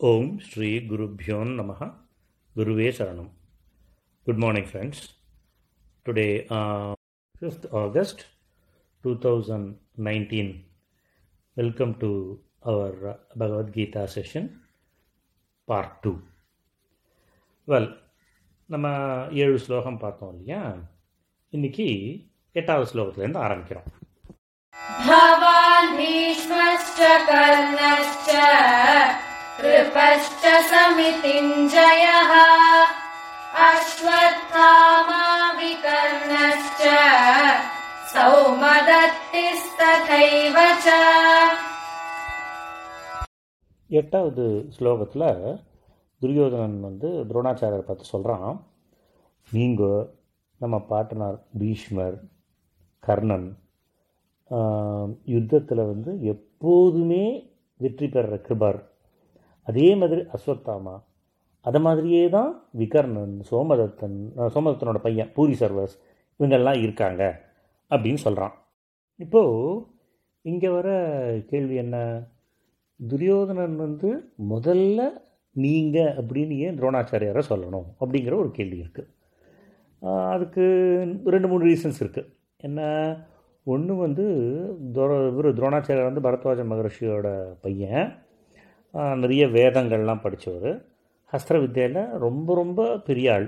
ஓம் ஸ்ரீ குருப்யோ நம குருவே சரணம் good morning friends today fifth August two thousand nineteen welcome to our Bhagavad Gita session part two well நம்ம ஏழு ஸ்லோகம் பார்த்தோம் இல்லையா இன்னைக்கு எட்டாவது ஸ்லோகத்துலேருந்து ஆரம்பிக்கிறோம் भवान् भीष्मश्च कर्णश्च कृपश्च समितिञ्जयः अश्वत्थामा विकर्णश्च सौमदत्तिस्तथैव च எட்டாவது ஸ்லோகத்தில் துரியோதனன் வந்து துரோணாச்சாரியர் பார்த்து சொல்கிறான் நீங்கள் நம்ம பாட்டனார் பீஷ்மர் கர்ணன் யுத்தத்தில் வந்து எப்போதுமே வெற்றி பெறுற கிருபர் அதே மாதிரி அஸ்வத்தாமா அதை மாதிரியே தான் விகர்ணன் சோமதத்தன் சோமதத்தனோட பையன் பூரி சர்வஸ் இவங்கெல்லாம் இருக்காங்க அப்படின்னு சொல்கிறான் இப்போது இங்கே வர கேள்வி என்ன? துரியோதனன் வந்து முதல்ல நீங்கள் அப்படின்னு ஏன் துரோணாச்சாரியாரை சொல்லணும் அப்படிங்கிற ஒரு கேள்வி இருக்குது அதுக்கு ரெண்டு மூணு ரீசன்ஸ் இருக்குது என்ன? ஒன்று வந்து துர இவர் துரோணாச்சாரியார் வந்து பரத்வாஜ மகரிஷியோட பையன். நிறைய வேதங்கள்லாம் படித்தவர் அஸ்திர வித்தையில் ரொம்ப ரொம்ப பெரிய ஆள்.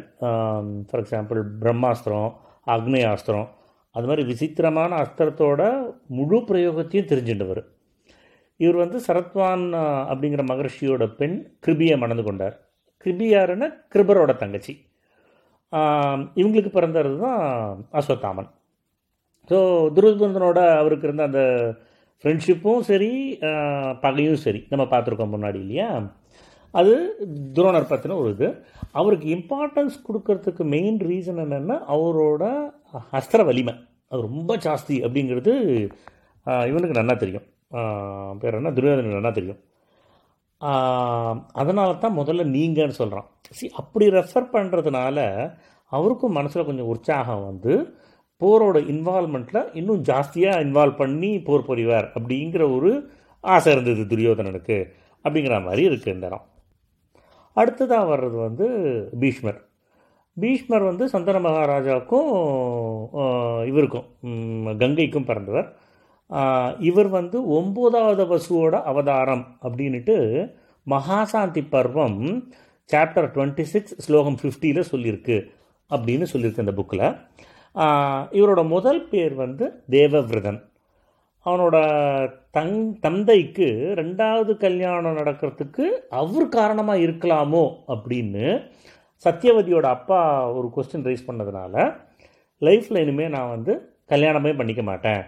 ஃபார் எக்ஸாம்பிள் பிரம்மாஸ்திரம் அக்னேயாஸ்திரம் அது மாதிரி விசித்திரமான அஸ்திரத்தோட முழு பிரயோகத்தையும் தெரிஞ்சுட்டவர் இவர் வந்து சரத்வான் அப்படிங்கிற மகர்ஷியோட பெண் கிருபியை மணந்து கொண்டார். கிருபியாருன்னா கிருபரோட தங்கச்சி. இவங்களுக்கு பிறந்தது தான் அஸ்வத்தாமன். ஸோ துருபந்தனோட அவருக்கு இருந்த அந்த ஃப்ரெண்ட்ஷிப்பும் சரி பகையும் சரி. நம்ம பார்த்துருக்கோம் முன்னாடி இல்லையா? அது துரோணர் பற்றின ஒரு இது. அவருக்கு இம்பார்ட்டன்ஸ் கொடுக்கறதுக்கு மெயின் ரீசன் என்னென்னா அவரோட அஸ்திர வலிமை. அது ரொம்ப ஜாஸ்தி அப்படிங்கிறது இவனுக்கு நல்லா தெரியும். பேர் என்ன? துரியோதனுக்கு நல்லா தெரியும். அதனால தான் முதல்ல நீங்கன்னு சொல்கிறான் சி அப்படி ரெஃபர் பண்ணுறதுனால அவருக்கும் மனசில் கொஞ்சம் உற்சாகம் வந்து போரோட இன்வால்மெண்ட்டில் இன்னும் ஜாஸ்தியாக இன்வால்வ் பண்ணி போர் புரிவார் அப்படிங்கிற ஒரு ஆசை இருந்தது துரியோதனனுக்கு அப்படிங்கிற மாதிரி இருக்குது இந்த இடம். அடுத்ததாக வர்றது வந்து பீஷ்மர். பீஷ்மர் வந்து சந்தன மகாராஜாவுக்கும் இவருக்கும் கங்கைக்கும் பிறந்தவர். இவர் வந்து ஒம்போதாவது வசுவோட அவதாரம் அப்படின்ட்டு மகாசாந்தி பர்வம் சாப்டர் டுவெண்ட்டி சிக்ஸ் ஸ்லோகம் ஃபிஃப்டியில் சொல்லியிருக்கு அப்படின்னு சொல்லியிருக்கு இந்த புக்கில் இவரோட முதல் பேர் வந்து தேவவிரதன். அவனோட தங் தந்தைக்கு ரெண்டாவது கல்யாணம் நடக்கிறதுக்கு அவர் காரணமாக இருக்கலாமோ அப்படின்னு சத்யவதியோட அப்பா ஒரு கொஸ்டின் ரைஸ் பண்ணதுனால லைஃப்பில் இனிமேல் நான் வந்து கல்யாணமே பண்ணிக்க மாட்டேன்.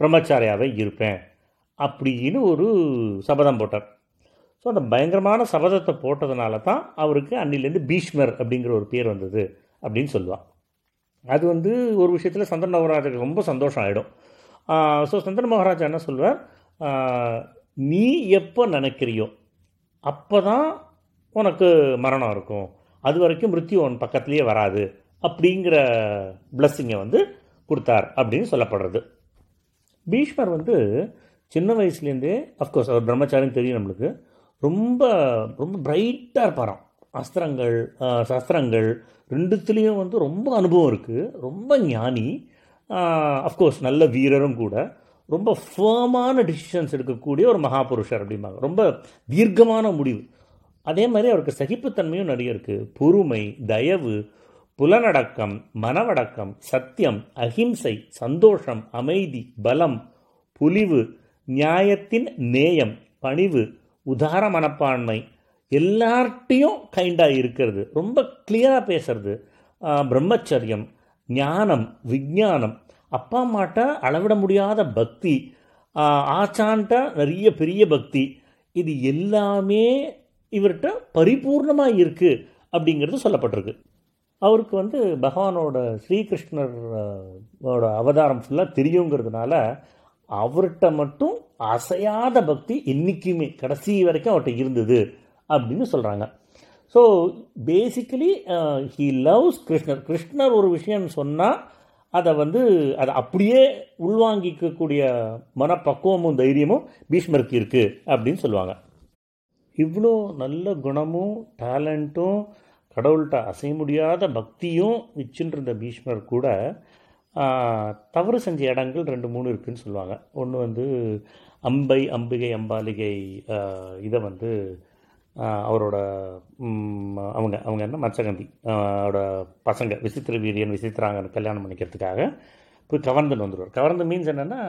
பிரம்மச்சாரியாகவே இருப்பேன். அப்படின்னு ஒரு சபதம் போட்டார். ஸோ அந்த பயங்கரமான சபதத்தை போட்டதுனால தான் அவருக்கு அன்னிலேருந்து பீஷ்மர் அப்படிங்கிற ஒரு பேர் வந்தது அப்படின்னு சொல்லுவாள் அது வந்து ஒரு விஷயத்தில் சந்திரன் மகாராஜாக்கு ரொம்ப சந்தோஷம் ஆகிடும் ஸோ சந்திரன் மகாராஜா என்ன சொல்வார்? நீ எப்போ நினைக்கிறியோ அப்போ தான் உனக்கு மரணம் இருக்கும். அது வரைக்கும் மிருத்யு உன் பக்கத்துலேயே வராது. அப்படிங்கிற பிளஸ்ஸிங்கை வந்து கொடுத்தார் அப்படின்னு சொல்லப்படுறது. பீஷ்மர் வந்து சின்ன வயசுலேருந்தே அஃப்கோர்ஸ் அவர் பிரம்மச்சாரின்னு தெரியும் நம்மளுக்கு ரொம்ப ரொம்ப பிரைட்டாக இருப்பாராம். அஸ்திரங்கள் சஸ்திரங்கள் ரெண்டுத்துலேயும் வந்து ரொம்ப அனுபவம் இருக்குது ரொம்ப ஞானி. அஃப்கோர்ஸ் நல்ல வீரரும் கூட. ரொம்ப ஃபேமான டிசிஷன்ஸ் எடுக்கக்கூடிய ஒரு மகாபுருஷர் அப்படிம்பாங்க. ரொம்ப தீர்க்கமான முடிவு. அதே மாதிரி அவருக்கு சகிப்புத்தன்மையும் நிறைய இருக்குது பொறுமை தயவு புலனடக்கம் மனவடக்கம் சத்தியம் அஹிம்சை சந்தோஷம் அமைதி பலம் புலிவு நியாயத்தின் நேயம் பணிவு உதார மனப்பான்மை எல்லார்ட்டையும் கைண்டாக இருக்கிறது. ரொம்ப கிளியராக பேசுறது. பிரம்மச்சரியம் ஞானம் விஞ்ஞானம். அப்பா அம்மாட்ட அளவிட முடியாத பக்தி. ஆச்சான்ட்ட நிறைய பெரிய பக்தி. இது எல்லாமே இவர்கிட்ட பரிபூர்ணமாக இருக்குது அப்படிங்கிறது சொல்லப்பட்டிருக்கு. அவருக்கு வந்து பகவானோட ஸ்ரீகிருஷ்ணரோட அவதாரம் ஃபுல்லாக தெரியுங்கிறதுனால அவர்கிட்ட மட்டும் அசையாத பக்தி என்றைக்குமே கடைசி வரைக்கும் அவர்கிட்ட இருந்தது. அப்படின்னு சொல்கிறாங்க ஸோ பேசிக்கலி ஹீ லவ்ஸ் கிருஷ்ணர் கிருஷ்ணர் ஒரு விஷயம்னு சொன்னால் அதை வந்து அதை அப்படியே உள்வாங்கிக்கக்கூடிய மனப்பக்குவமும் தைரியமும் பீஷ்மருக்கு இருக்குது அப்படின்னு சொல்லுவாங்க. இவ்வளோ நல்ல குணமும் டேலண்ட்டும் கடவுள்கிட்ட அசைய முடியாத பக்தியும் வச்சுருந்த பீஷ்மர் கூட தவறு செஞ்ச இடங்கள் ரெண்டு மூணு இருக்குன்னு சொல்லுவாங்க. ஒன்று வந்து அம்பை அம்பிகை அம்பாலிகை இதை வந்து அவரோட அவங்க அவங்க என்ன? மச்சகந்தி. அவரோட பசங்க விசித்திர வீரியன் விசித்திராங்கன்னு கல்யாணம் பண்ணிக்கிறதுக்காக போய் கவர்ந்துன்னு வந்துடுவார் கவர்ந்து மீன்ஸ் என்னென்னா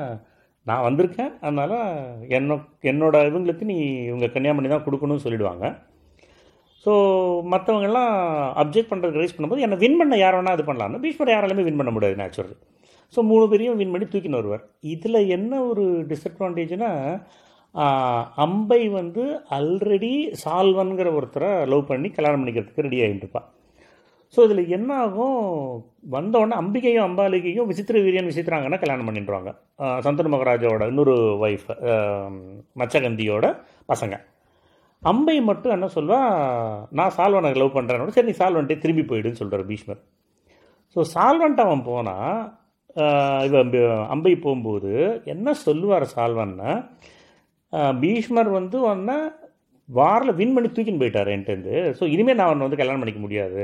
நான் வந்திருக்கேன் அதனால் என்னோ என்னோட இவங்களுக்கு நீ இவங்க கன்னியாமணி தான் கொடுக்கணும்னு சொல்லிடுவாங்க. ஸோ மற்றவங்கெல்லாம் அப்ஜெக்ட் பண்ணுறதுக்கு ரைஸ் பண்ணும்போது என்னை வின் பண்ண யார் வேணால் இது பண்ணலாம்னு பீஷ்மர் யாராலுமே வின் பண்ண முடியாது நேச்சுரல் ஸோ மூணு பேரையும் வின் பண்ணி தூக்கின்னு வருவார். இதில் என்ன ஒரு டிஸ்அட்வான்டேஜ்னால் அம்பை வந்து ஆல்ரெடி சால்வன்கிற ஒருத்தரை லவ் பண்ணி கல்யாணம் பண்ணிக்கிறதுக்கு ரெடி ஆகிட்டு இருப்பாள் ஸோ இதில் என்ன ஆகும் வந்தோடனே அம்பிகையும் அம்பாலிகையும் விசித்திர வீரியன் விசித்திராங்கன்னா கல்யாணம் பண்ணிடுவாங்க. சந்தன சந்தனு இன்னொரு ஒய்ஃப் மச்சகந்தியோட பசங்க. அம்பை மட்டும் என்ன சொல்வா நான் சால்வனை லவ் பண்ணுறேன்னு சரி நீ சால்வன்ட்டே திரும்பி போயிடுன்னு சொல்கிறார் பீஷ்மர். ஸோ சால்வன்ட் அவன் போனால் இவன் அம்பி- அம்பை போகும்போது என்ன சொல்லுவார் சால்வன்னா? பீஷ்மர் வந்து ஒன்றை வாரில் வின் பண்ணி தூக்கின்னு போயிட்டார் என்கிட்டருந்து ஸோ இனிமேல் நான் அவனை வந்து கல்யாணம் பண்ணிக்க முடியாது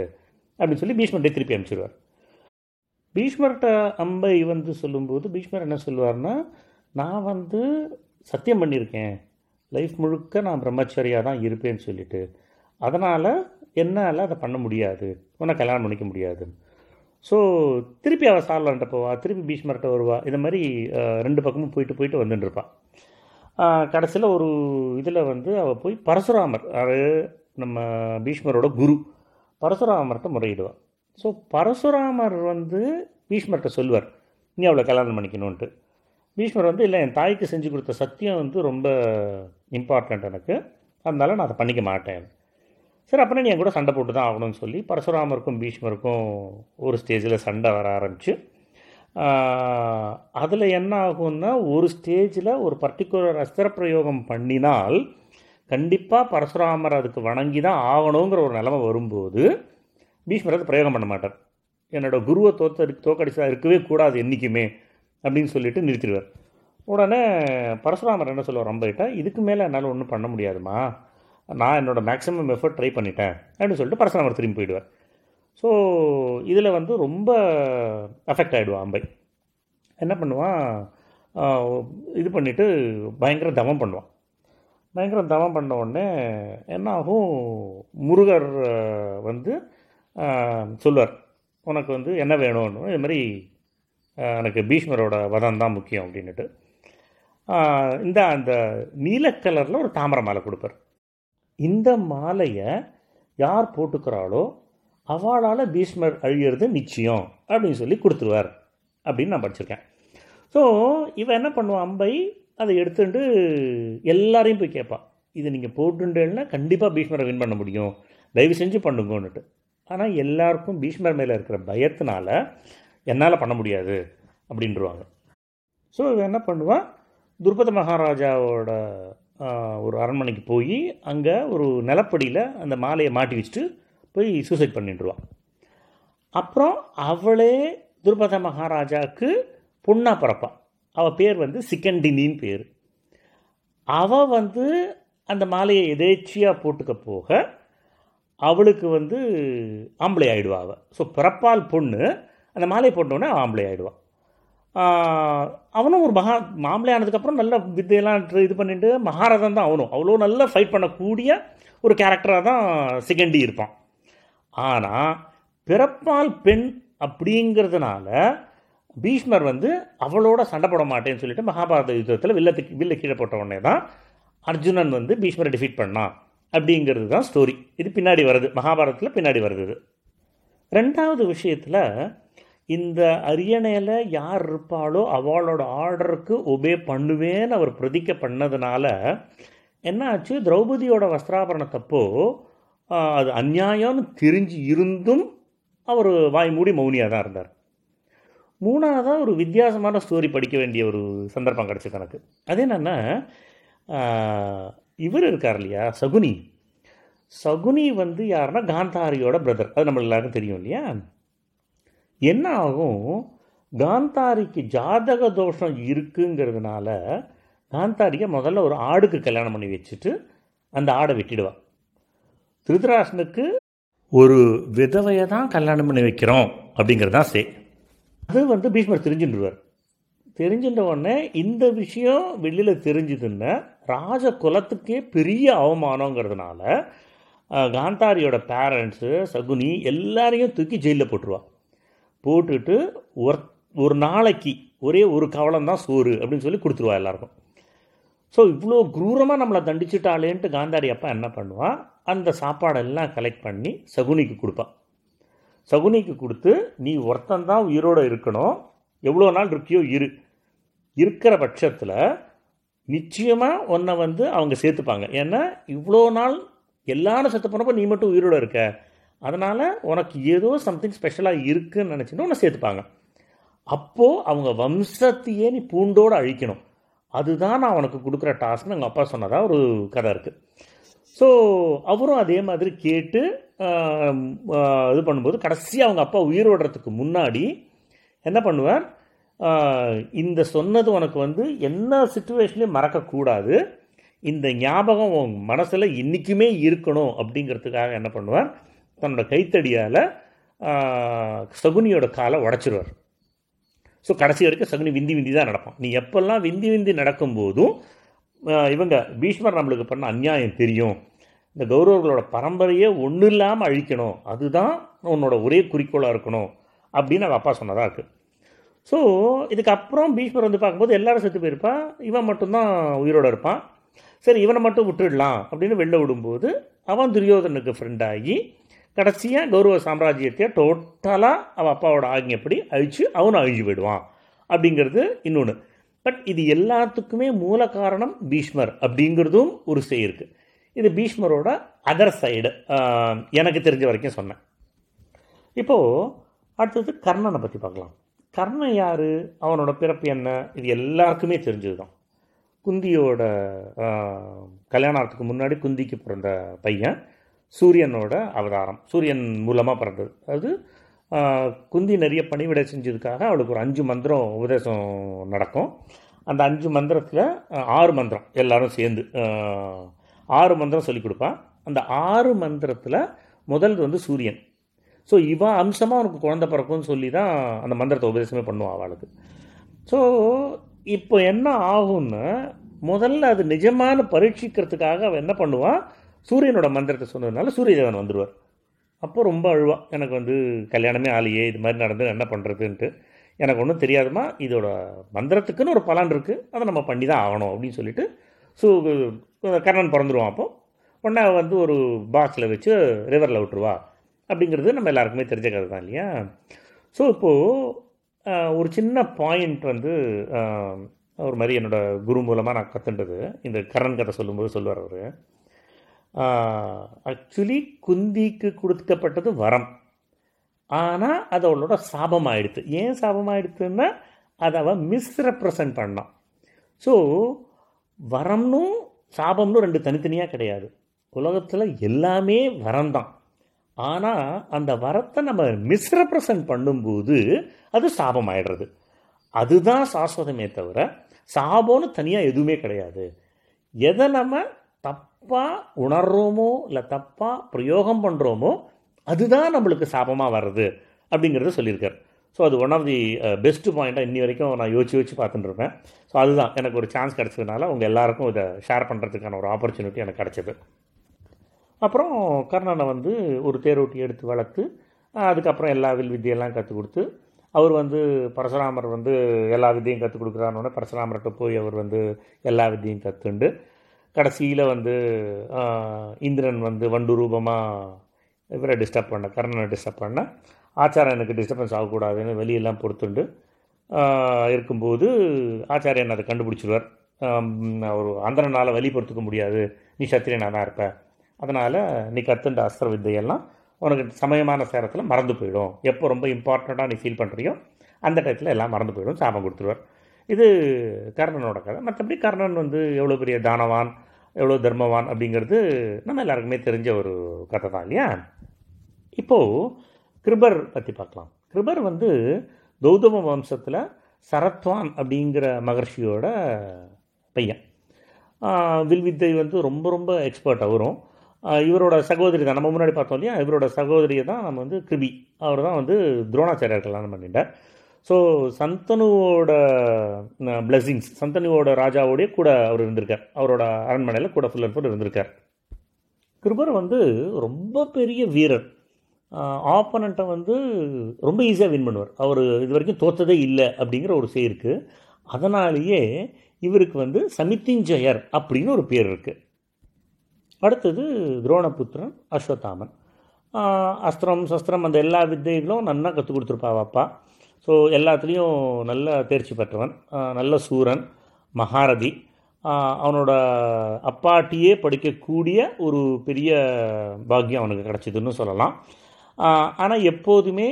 அப்படின்னு சொல்லி பீஷ்மர்கிட்ட திருப்பி அனுப்பிச்சிடுவார் பீஷ்மர்கிட்ட அம்பை வந்து சொல்லும்போது பீஷ்மர் என்ன சொல்லுவார்னா நான் வந்து சத்தியம் பண்ணியிருக்கேன். லைஃப் முழுக்க நான் பிரம்மச்சரியாக தான் இருப்பேன்னு சொல்லிட்டு. அதனால் என்னால் அதை பண்ண முடியாது. உன்னை கல்யாணம் பண்ணிக்க முடியாது. ஸோ திருப்பி அவள் சார்லான்ட்ட போவா திருப்பி பீஷ்மர்கிட்ட வருவா. இந்த மாதிரி ரெண்டு பக்கமும் போயிட்டு போயிட்டு வந்துட்டு இருப்பாள் கடைசியில் ஒரு இதில் வந்து அவள் போய் பரசுராமர் அது நம்ம பீஷ்மரோட குரு பரசுராமர்கிட்ட முறையிடுவாள் ஸோ பரசுராமர் வந்து பீஷ்மர்கிட்ட சொல்லுவார் நீ அவளை கல்யாணம் பண்ணிக்கணுன்ட்டு பீஷ்மர் வந்து இல்லை என் தாய்க்கு செஞ்சு கொடுத்த சத்தியம் வந்து ரொம்ப இம்பார்ட்டண்ட் எனக்கு. அதனால நான் அதை பண்ணிக்க மாட்டேன். சரி அப்புறம் நீ என் கூட சண்டை போட்டு தான் ஆகணும்னு சொல்லி பரசுராமருக்கும் பீஷ்மருக்கும் ஒரு ஸ்டேஜில் சண்டை வர ஆரம்பிச்சு அதில் என்ன ஆகும்னா ஒரு ஸ்டேஜில் ஒரு பர்டிகுலர் அஸ்திர பிரயோகம் பண்ணினால் கண்டிப்பாக பரசுராமர் அதுக்கு வணங்கி தான் ஆகணுங்கிற ஒரு நிலைமை வரும்போது பீஷ்மர் அதை பிரயோகம் பண்ண மாட்டார். என்னோடய குருவை தோத்த தோக்கடிச்சா இருக்கவே கூடாது என்றைக்குமே அப்படின்னு சொல்லிட்டு நிறுத்திடுவார். உடனே பரசுராமர் என்ன சொல்லுவார் ரொம்பகிட்ட இதுக்கு மேலே என்னால் ஒன்றும் பண்ண முடியாதுமா. நான் என்னோடய மேக்ஸிமம் எஃபர்ட் ட்ரை பண்ணிட்டேன் அப்படின்னு சொல்லிட்டு பரசுராமர் திரும்பி போயிடுவார். ஸோ இதில் வந்து ரொம்ப அஃபெக்ட் ஆகிடுவான் அம்பை. என்ன பண்ணுவான் இது பண்ணிவிட்டு பயங்கர தவம் பண்ணுவான் பயங்கர தவம் பண்ண உடனே என்ன ஆகும் முருகர் வந்து சொல்லுவார் உனக்கு வந்து என்ன வேணும்னு? இது மாதிரி எனக்கு பீஷ்மரோட வதம் தான் முக்கியம் அப்படின்னுட்டு. இந்த அந்த நீல கலரில் ஒரு தாமரை மாலை கொடுப்பார். இந்த மாலையை யார் போட்டுக்கிறாளோ அவளால் பீஷ்மர் அழியிறது நிச்சயம் அப்படின்னு சொல்லி கொடுத்துருவார் அப்படின்னு நான் படிச்சிருக்கேன். ஸோ இவன் என்ன பண்ணுவான் அம்பை அதை எடுத்துட்டு எல்லாரையும் போய் கேட்பான் இதை நீங்கள் போட்டுட்டேன்னா கண்டிப்பாக பீஷ்மரை வின் பண்ண முடியும். தயவு செஞ்சு பண்ணுங்கன்னுட்டு. ஆனால் எல்லாருக்கும் பீஷ்மர் மேலே இருக்கிற பயத்தினால என்னால் பண்ண முடியாது அப்படின்றவாங்க. ஸோ இவன் என்ன பண்ணுவான் துருபத மகாராஜாவோட ஒரு அரண்மனைக்கு போய் அங்கே ஒரு நிலப்படியில் அந்த மாலையை மாட்டி வச்சுட்டு போய் சூசைட் பண்ணிட்டுருவான் அப்புறம் அவளே துருபத மகாராஜாவுக்கு பொண்ணாக பிறப்பான் அவள் பேர் வந்து சிக்கண்டினின்னு பேர். அவள் வந்து அந்த மாலையை எதேச்சியாக போட்டுக்க போக அவளுக்கு வந்து ஆம்பளை ஆகிடுவா அவள் ஸோ பிறப்பால் பொண்ணு அந்த மாலையை போட்டோன்னே ஆம்பளை ஆகிடுவான் அவனும் ஒரு மகா மாம்பளை ஆனதுக்கப்புறம் நல்ல வித்தையெல்லாம் இது பண்ணிட்டு மகாரதன் தான் அவனும். அவ்வளோ நல்லா ஃபைட் பண்ணக்கூடிய ஒரு கேரக்டராக தான் சிகண்டி இருப்பான். ஆனால் பிறப்பால் பெண் அப்படிங்கிறதுனால பீஷ்மர் வந்து அவளோட சண்டை போட மாட்டேன்னு சொல்லிட்டு மகாபாரத யுத்தத்தில் வில்லத்துக்கு வில்ல கீழே போட்ட உடனே தான் அர்ஜுனன் வந்து பீஷ்மரை டிஃபீட் பண்ணான் அப்படிங்கிறது தான் ஸ்டோரி இது பின்னாடி வருது. மகாபாரதத்தில் பின்னாடி வருது இது. ரெண்டாவது விஷயத்தில் இந்த அரியணையில் யார் இருப்பாளோ அவளோட ஆர்டருக்கு ஒபே பண்ணுவேன்னு அவர் பிரதிக்க பண்ணதுனால என்ன ஆச்சு திரௌபதியோட வஸ்திராபரணத்தப்போ அது அநியாயம்னு தெரிஞ்சு இருந்தும் அவர் வாய் மூடி மௌனியாக தான் இருந்தார். மூணாவதாக ஒரு வித்தியாசமான ஸ்டோரி படிக்க வேண்டிய ஒரு சந்தர்ப்பம் கிடச்சிது எனக்கு. அது என்னென்னா இவர் இருக்கார் இல்லையா சகுனி. சகுனி வந்து யாருன்னா காந்தாரியோட பிரதர் அது நம்ம எல்லாருக்கும் தெரியும் இல்லையா? என்ன ஆகும்? காந்தாரிக்கு ஜாதக தோஷம் இருக்குங்கிறதுனால காந்தாரியை முதல்ல ஒரு ஆடுக்கு கல்யாணம் பண்ணி வச்சுட்டு அந்த ஆடை வெட்டிடுவா. திருதராசனுக்கு ஒரு விதவையை தான் கல்யாணம் பண்ணி வைக்கிறோம் அப்படிங்கிறது தான் சே. அது வந்து பீஷ்மர் தெரிஞ்சுட்டுருவார். தெரிஞ்சுட்ட உடனே இந்த விஷயம் வெளியில் தெரிஞ்சதுன்னா ராஜ குலத்துக்கே பெரிய அவமானங்கிறதுனால காந்தாரியோட பேரண்ட்ஸு சகுனி எல்லாரையும் தூக்கி ஜெயிலில் போட்டுருவா. போட்டுட்டு ஒரு ஒரு நாளைக்கு ஒரே ஒரு கவலம் தான் சோறு அப்படின்னு சொல்லி கொடுத்துருவா எல்லாருக்கும். ஸோ இவ்வளோ குரூரமாக நம்மளை தண்டிச்சிட்டாளேன்ட்டு காந்தாரி அப்பா என்ன பண்ணுவான் அந்த சாப்பாடெல்லாம் கலெக்ட் பண்ணி சகுனிக்கு கொடுப்பான். சகுனிக்கு கொடுத்து நீ ஒருத்தன் தான் உயிரோடு இருக்கணும். எவ்வளோ நாள் இருக்கியோ இரு. இருக்கிற பட்சத்தில் நிச்சயமாக உன்னை வந்து அவங்க சேர்த்துப்பாங்க. ஏன்னா இவ்வளோ நாள் எல்லாரும் செத்து போனப்போ நீ மட்டும் உயிரோடு இருக்க. அதனால் உனக்கு ஏதோ சம்திங் ஸ்பெஷலாக இருக்குன்னு நினச்சின்னா உன்னை சேர்த்துப்பாங்க. அப்போது அவங்க வம்சத்தையே நீ பூண்டோடு அழிக்கணும். அதுதான் நான் உனக்கு கொடுக்குற டாஸ்க்னு எங்கள் அப்பா சொன்னதாக ஒரு கதை இருக்குது ஸோ அவரும் அதே மாதிரி கேட்டு இது பண்ணும்போது கடைசியாக அவங்க அப்பா உயிர் விடுறதுக்கு முன்னாடி என்ன பண்ணுவார்? இந்த சொன்னது உனக்கு வந்து என்ன சுச்சுவேஷன்லையும் மறக்கக்கூடாது. இந்த ஞாபகம் உன் மனசில் இன்றைக்குமே இருக்கணும் அப்படிங்கிறதுக்காக என்ன பண்ணுவார்? தன்னோட கைத்தடியால் சகுனியோட காலை உடச்சிருவார். ஸோ கடைசி வரைக்கும் சகுனி விந்தி விந்தி தான் நடப்பான். நீ எப்பெல்லாம் விந்தி விந்தி நடக்கும்போதும் இவங்க பீஷ்மர் நம்மளுக்கு பண்ண அநியாயம் தெரியும். இந்த கௌரவர்களோட பரம்பரையே ஒன்றும் இல்லாமல் அழிக்கணும். அதுதான் உன்னோட ஒரே குறிக்கோளாக இருக்கணும். அப்படின்னு அவள் அப்பா சொன்னதாக இருக்குது ஸோ இதுக்கப்புறம் பீஷ்மர் வந்து பார்க்கும்போது எல்லாரும் செத்து போயிருப்பா. இவன் மட்டும்தான் உயிரோடு இருப்பான். சரி இவனை மட்டும் விட்டுடலாம் அப்படின்னு வெளில விடும்போது அவன் துரியோதனுக்கு ஃப்ரெண்ட் ஆகி கடைசியாக கௌரவ சாம்ராஜ்யத்தை டோட்டலாக அவள் அப்பாவோட ஆகியப்படி அழிச்சு அவனும் அழிஞ்சு போயிடுவான். அப்படிங்கிறது இன்னொன்று பட் இது எல்லாத்துக்குமே மூல காரணம் பீஷ்மர் அப்படிங்கிறதும் ஒரு செய் இருக்குது இது பீஷ்மரோட அதர் சைடு எனக்கு தெரிஞ்ச வரைக்கும் சொன்னேன். இப்போது அடுத்தது கர்ணனை பற்றி பார்க்கலாம். கர்ணன் யார்? அவனோட பிறப்பு என்ன? இது எல்லாருக்குமே தெரிஞ்சது தான் குந்தியோட கல்யாணத்துக்கு முன்னாடி குந்திக்கு பிறந்த பையன் சூரியனோட அவதாரம். சூரியன் மூலமாக பிறந்தது. அது குந்தி நிறைய பணிவிடை செஞ்சதுக்காக அவளுக்கு ஒரு அஞ்சு மந்திரம் உபதேசம் நடக்கும். அந்த அஞ்சு மந்திரத்தில் ஆறு மந்திரம் எல்லாரும் சேர்ந்து ஆறு மந்திரம் சொல்லி கொடுப்பான் அந்த ஆறு மந்திரத்தில் முதல் வந்து சூரியன். ஸோ இவன் அம்சமாக அவனுக்கு குழந்த பிறக்கும்னு சொல்லி தான் அந்த மந்திரத்தை உபதேசமே பண்ணுவான் அவளுக்கு. ஸோ இப்போ என்ன ஆகும்னா முதல்ல அது நிஜமான பரீட்சிக்கிறதுக்காக அவன் என்ன பண்ணுவான் சூரியனோட மந்திரத்தை சொன்னதுனால சூரியதேவன் வந்துடுவார் அப்போ ரொம்ப அழுவா. எனக்கு வந்து கல்யாணமே ஆலையே இது மாதிரி நடந்து என்ன பண்ணுறதுன்ட்டு எனக்கு ஒன்றும் தெரியாதுமா இதோட மந்திரத்துக்குன்னு ஒரு பலன் இருக்குது அதை நம்ம பண்ணி தான் ஆகணும் அப்படின்னு சொல்லிட்டு ஸோ கர்ணன் பிறந்துருவான் அப்போ. உடனே வந்து ஒரு பாக்ஸில் வச்சு ரிவரில் விட்டுருவா. அப்படிங்கிறது நம்ம எல்லாருக்குமே தெரிஞ்ச கதை தான் இல்லையா? ஸோ இப்போது ஒரு சின்ன பாயிண்ட் வந்து ஒரு மாதிரி என்னோட குரு மூலமாக நான் கற்றுன்றது இந்த கரண் கதை சொல்லும்போது சொல்லுவார் அவர். ஆக்சுவலி குந்திக்கு கொடுக்கப்பட்டது வரம். ஆனால் அது அவளோட சாபம் ஆயிடுத்து ஏன் சாபம் ஆயிடுத்துன்னா அதை அவள் மிஸ்ரெப்ரசன்ட் பண்ணான். ஸோ வரம்னும் சாபம்னு ரெண்டு தனித்தனியாக கிடையாது. உலகத்தில் எல்லாமே வரம் தான் ஆனால் அந்த வரத்தை நம்ம மிஸ்ரெப்ரசன்ட் பண்ணும்போது அது சாபம் ஆயிடுறது அதுதான் சாஸ்வதமே தவிர சாபம்னு தனியாக எதுவுமே கிடையாது. எதை நம்ம தப் தப்பாக உணர்றோமோ இல்லை தப்பாக பிரயோகம் பண்ணுறோமோ அதுதான் நம்மளுக்கு சாபமாக வர்றது அப்படிங்கிறத சொல்லியிருக்கார். ஸோ அது ஒன் ஆஃப் தி பெஸ்ட் பாயிண்ட்டாக இன்னி வரைக்கும் நான் யோசிச்சு யோசிச்சு பார்த்துட்டு இருப்பேன். ஸோ அதுதான். எனக்கு ஒரு சான்ஸ் கிடச்சதுனால உங்கள் எல்லாருக்கும் இதை ஷேர் பண்ணுறதுக்கான ஒரு ஆப்பர்ச்சுனிட்டி எனக்கு கிடச்சிது. அப்புறம் கர்ணனை வந்து ஒரு தேரோட்டி எடுத்து வளர்த்து அதுக்கப்புறம் எல்லா வில் வித்தியெல்லாம் கற்றுக் கொடுத்து அவர் வந்து பரசுராமர் வந்து எல்லா வித்தியும் கற்றுக் கொடுக்குறான்னு பரசுராமர்கிட்ட போய் அவர் வந்து எல்லா வித்தியும் கற்றுண்டு கடைசியில் வந்து இந்திரன் வந்து வண்டு ரூபமாக இவரை டிஸ்டர்ப் பண்ண கர்ணனை டிஸ்டர்ப் பண்ண ஆச்சாரம் எனக்கு டிஸ்டர்பன்ஸ் ஆகக்கூடாதுன்னு வெளியெல்லாம் பொறுத்துண்டு இருக்கும்போது ஆச்சாரியன் அதை கண்டுபிடிச்சிருவார். அவர் அந்தரனால் வழி முடியாது. நீ சத்திரியனாக தான் இருப்ப. அதனால் நீ கற்றுண்ட அஸ்திர வித்தையெல்லாம் உனக்கு சமயமான சேரத்தில் மறந்து போயிடும். எப்போ ரொம்ப இம்பார்ட்டண்ட்டாக நீ ஃபீல் பண்ணுறியோ அந்த டயத்தில் எல்லாம் மறந்து போயிடும். சாபம் கொடுத்துருவார். இது கர்ணனோட கதை. மற்றபடி கர்ணன் வந்து எவ்வளோ பெரிய தானவான் எவ்வளோ தர்மவான் அப்படிங்கிறது நம்ம எல்லாருக்குமே தெரிஞ்ச ஒரு கதை தான் இல்லையா? இப்போது கிருபர் பற்றி பார்க்கலாம். கிருபர் வந்து கௌதம வம்சத்தில் சரத்வான் அப்படிங்கிற மகர்ஷியோட பையன். வில்வித்தை வந்து ரொம்ப ரொம்ப எக்ஸ்பர்ட் அவரும் இவரோட சகோதரி தான். நம்ம முன்னாடி பார்த்தோம் இல்லையா? இவரோட சகோதரியை தான் நம்ம வந்து கிருபி. அவர் தான் வந்து துரோணாச்சாரியர் கல்யாணம் பண்ணிட்டார் ஸோ சந்தனுவோட பிளெஸிங்ஸ் சந்தனுவோட ராஜாவோடய கூட அவர் இருந்திருக்கார். அவரோட அரண்மனையில் கூட ஃபுல் அண்ட் ஃபுல் இருந்திருக்கார். கிருபர் வந்து ரொம்ப பெரிய வீரர். ஆப்பனண்ட்டை வந்து ரொம்ப ஈஸியாக வின் பண்ணுவார். அவர் இது வரைக்கும் தோத்ததே இல்லை அப்படிங்கிற ஒரு சே இருக்குது அதனாலேயே இவருக்கு வந்து சமித்திஞ்சயர் அப்படின்னு ஒரு பேர் இருக்குது அடுத்தது துரோணபுத்திரன் அஸ்வத்தாமன். அஸ்திரம் சஸ்திரம் அந்த எல்லா வித்தைகளும் நன்னா கற்றுக் கொடுத்துருப்பா அப்பா. ஸோ எல்லாத்துலேயும் நல்ல தேர்ச்சி பெற்றவன் நல்ல சூரன் மகாரதி. அவனோட அப்பாட்டியே படிக்கக்கூடிய ஒரு பெரிய பாக்கியம் அவனுக்கு கிடச்சிதுன்னு சொல்லலாம். ஆனால் எப்போதுமே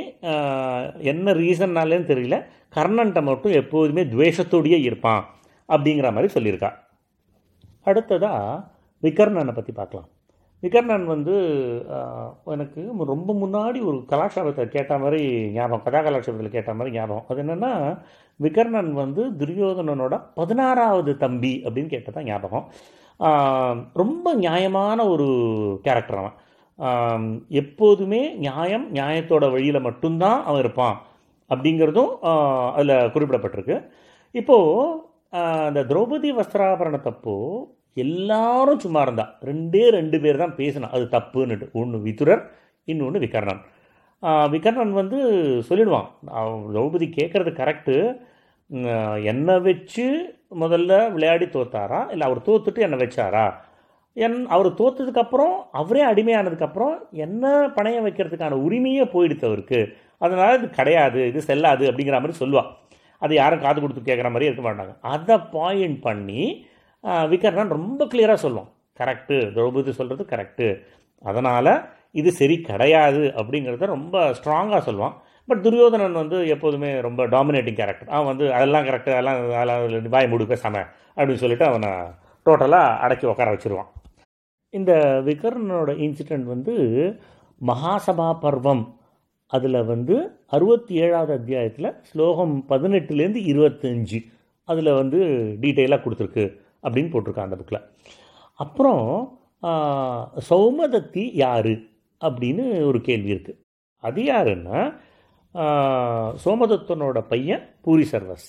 என்ன ரீசன்னாலேன்னு தெரியல. கர்ணன்ட்ட மட்டும் எப்போதுமே துவேஷத்தோடையே இருப்பான் அப்படிங்கிற மாதிரி சொல்லியிருக்கா. அடுத்ததாக விகர்ணனை பற்றி பார்க்கலாம். விகர்ணன் வந்து எனக்கு ரொம்ப முன்னாடி ஒரு கலாச்சாரத்தை கேட்ட மாதிரி ஞாபகம் கதா கலாச்சாரத்தில் கேட்ட மாதிரி ஞாபகம். அது என்னென்னா விகர்ணன் வந்து துரியோதனனோட பதினாறாவது தம்பி அப்படின்னு கேட்டதான் ஞாபகம். ரொம்ப நியாயமான ஒரு கேரக்டர் அவன். எப்போதுமே நியாயம் நியாயத்தோட வழியில் மட்டும்தான் அவன் இருப்பான் அப்படிங்கிறதும் அதில் குறிப்பிடப்பட்டிருக்கு. இப்போது அந்த திரௌபதி வஸ்திராபரணத்தப்போ எல்லாரும் சும்மா இருந்தா. ரெண்டே ரெண்டு பேர் தான் பேசினா. அது தப்புன்னுட்டு. ஒன்று விதுரர் இன்னொன்று விகர்ணன். விகர்ணன் வந்து சொல்லிடுவான். அவன் திரௌபதி கேட்குறது கரெக்டு என்னை வச்சு முதல்ல விளையாடி தோத்தாரா? இல்லை அவர் தோத்துட்டு என்னை வச்சாரா? என் அவர் தோத்ததுக்கப்புறம் அவரே அடிமையானதுக்கப்புறம் என்ன பணையம் வைக்கிறதுக்கான உரிமையே போயிடுத்து அவருக்கு. அதனால் இது கிடையாது இது செல்லாது அப்படிங்கிற மாதிரி சொல்லுவாள் அது யாரும் காது கொடுத்து கேட்குற மாதிரி இருக்க மாட்டாங்க. அதை பாயிண்ட் பண்ணி ஆஹ், ரொம்ப கிளியராக சொல்லுவான் கரெக்டு திரௌபதி சொல்கிறது கரெக்டு அதனால் இது சரி கிடையாது அப்படிங்கிறத ரொம்ப ஸ்ட்ராங்காக சொல்லுவான். பட் துரியோதனன் வந்து எப்போதுமே ரொம்ப டாமினேட்டிங் கேரக்டர் அவன் வந்து அதெல்லாம் கரெக்டு அதெல்லாம் அதெல்லாம் பாய் மூடு பேசாம அப்படின்னு சொல்லிட்டு அவனை டோட்டலாக அடக்கி உட்கார வச்சுருவான். இந்த விகர்ணனோட இன்சிடெண்ட் வந்து மகாசபா பர்வம். அதில் வந்து அறுபத்தி ஏழாவது அத்தியாயத்தில் ஸ்லோகம் பதினெட்டுலேருந்து இருபத்தஞ்சு. அதில் வந்து டீட்டெயிலாக கொடுத்துருக்கு. அப்படின்னு போட்டிருக்கான் அந்த புக்கில் அப்புறம் சௌமதத்தி யார்? அப்படின்னு ஒரு கேள்வி இருக்குது அது யாருன்னா சோமதத்தனோட பையன் பூரி சர்வஸ்.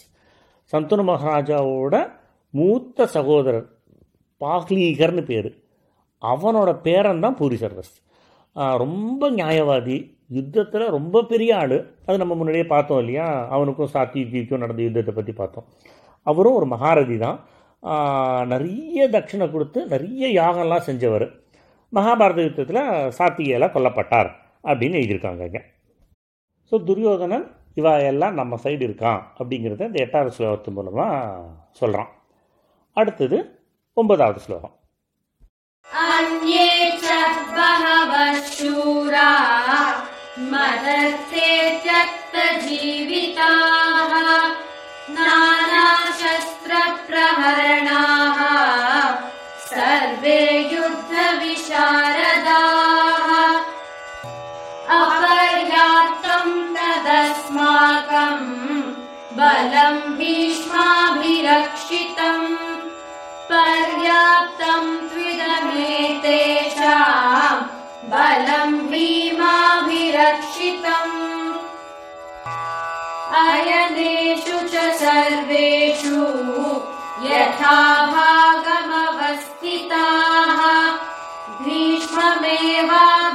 சந்தனு மகாராஜாவோட மூத்த சகோதரர் பாக்லீகர்னு பேர். அவனோட பேரன் தான் பூரி சர்வஸ். ரொம்ப நியாயவாதி. யுத்தத்தில் ரொம்ப பெரிய ஆள். அது நம்ம முன்னாடியே பார்த்தோம் இல்லையா? அவனுக்கும் சாத்தியக்கும் நடந்த யுத்தத்தை பற்றி பார்த்தோம். அவரும் ஒரு மகாரதி தான். நிறைய தட்சிணை கொடுத்து நிறைய யாகம்லாம் செஞ்சவர். மகாபாரத யுத்தத்தில் சாத்தியெல்லாம் கொல்லப்பட்டார் அப்படின்னு எழுதியிருக்காங்க இங்கே. ஸோ துரியோதனன் இவா எல்லாம் நம்ம சைடு இருக்கான் அப்படிங்கிறத இந்த எட்டாவது ஸ்லோகத்து மூலமாக சொல்கிறான் அடுத்தது ஒன்பதாவது ஸ்லோகம். மதத்தே ஜீவிதா நானா नानाशस्त्रप्रहरणाः सर्वे युद्धविशारदाः। अपर्याप्तम् तदस्माकम् बलम् भीष्माभिरक्षितम् पर्याप्तम् त्विदमेतेषाम् बलम् सर्वेषु यथा भागमवस्थिताः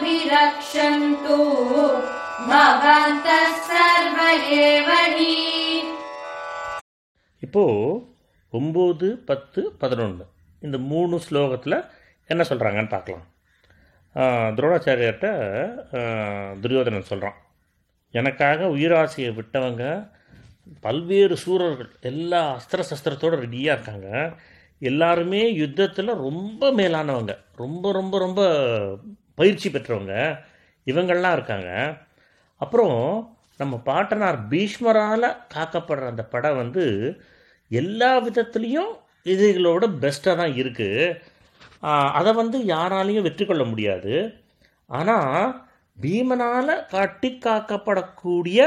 भीष्ममेवाभिरक्षन्तु भवन्तः सर्व एव हि இப்போது ஒம்பது பத்து பதினொன்று இந்த மூணு ஸ்லோகத்தில் என்ன சொல்கிறாங்கன்னு பார்க்கலாம் ஆஹ், துரோணாச்சாரியர்கிட்ட ஆஹ், துரியோதனன் சொல்கிறான் எனக்காக உயிராசையை விட்டவங்க பல்வேறு சூரர்கள் எல்லா அஸ்திர சஸ்திரத்தோடு ரெடியாக இருக்காங்க. எல்லாருமே யுத்தத்தில் ரொம்ப மேலானவங்க. ரொம்ப ரொம்ப ரொம்ப பயிற்சி பெற்றவங்க. இவங்கள்லாம் இருக்காங்க. அப்புறம் நம்ம பாட்டனார் பீஷ்மரால் காக்கப்படுற அந்த படம் வந்து எல்லா விதத்துலேயும் இதுகளோட பெஸ்ட்டாக தான் இருக்குது அதை வந்து யாராலையும் வெற்றி கொள்ள முடியாது. ஆனால் பீமனால் காட்டி காக்கப்படக்கூடிய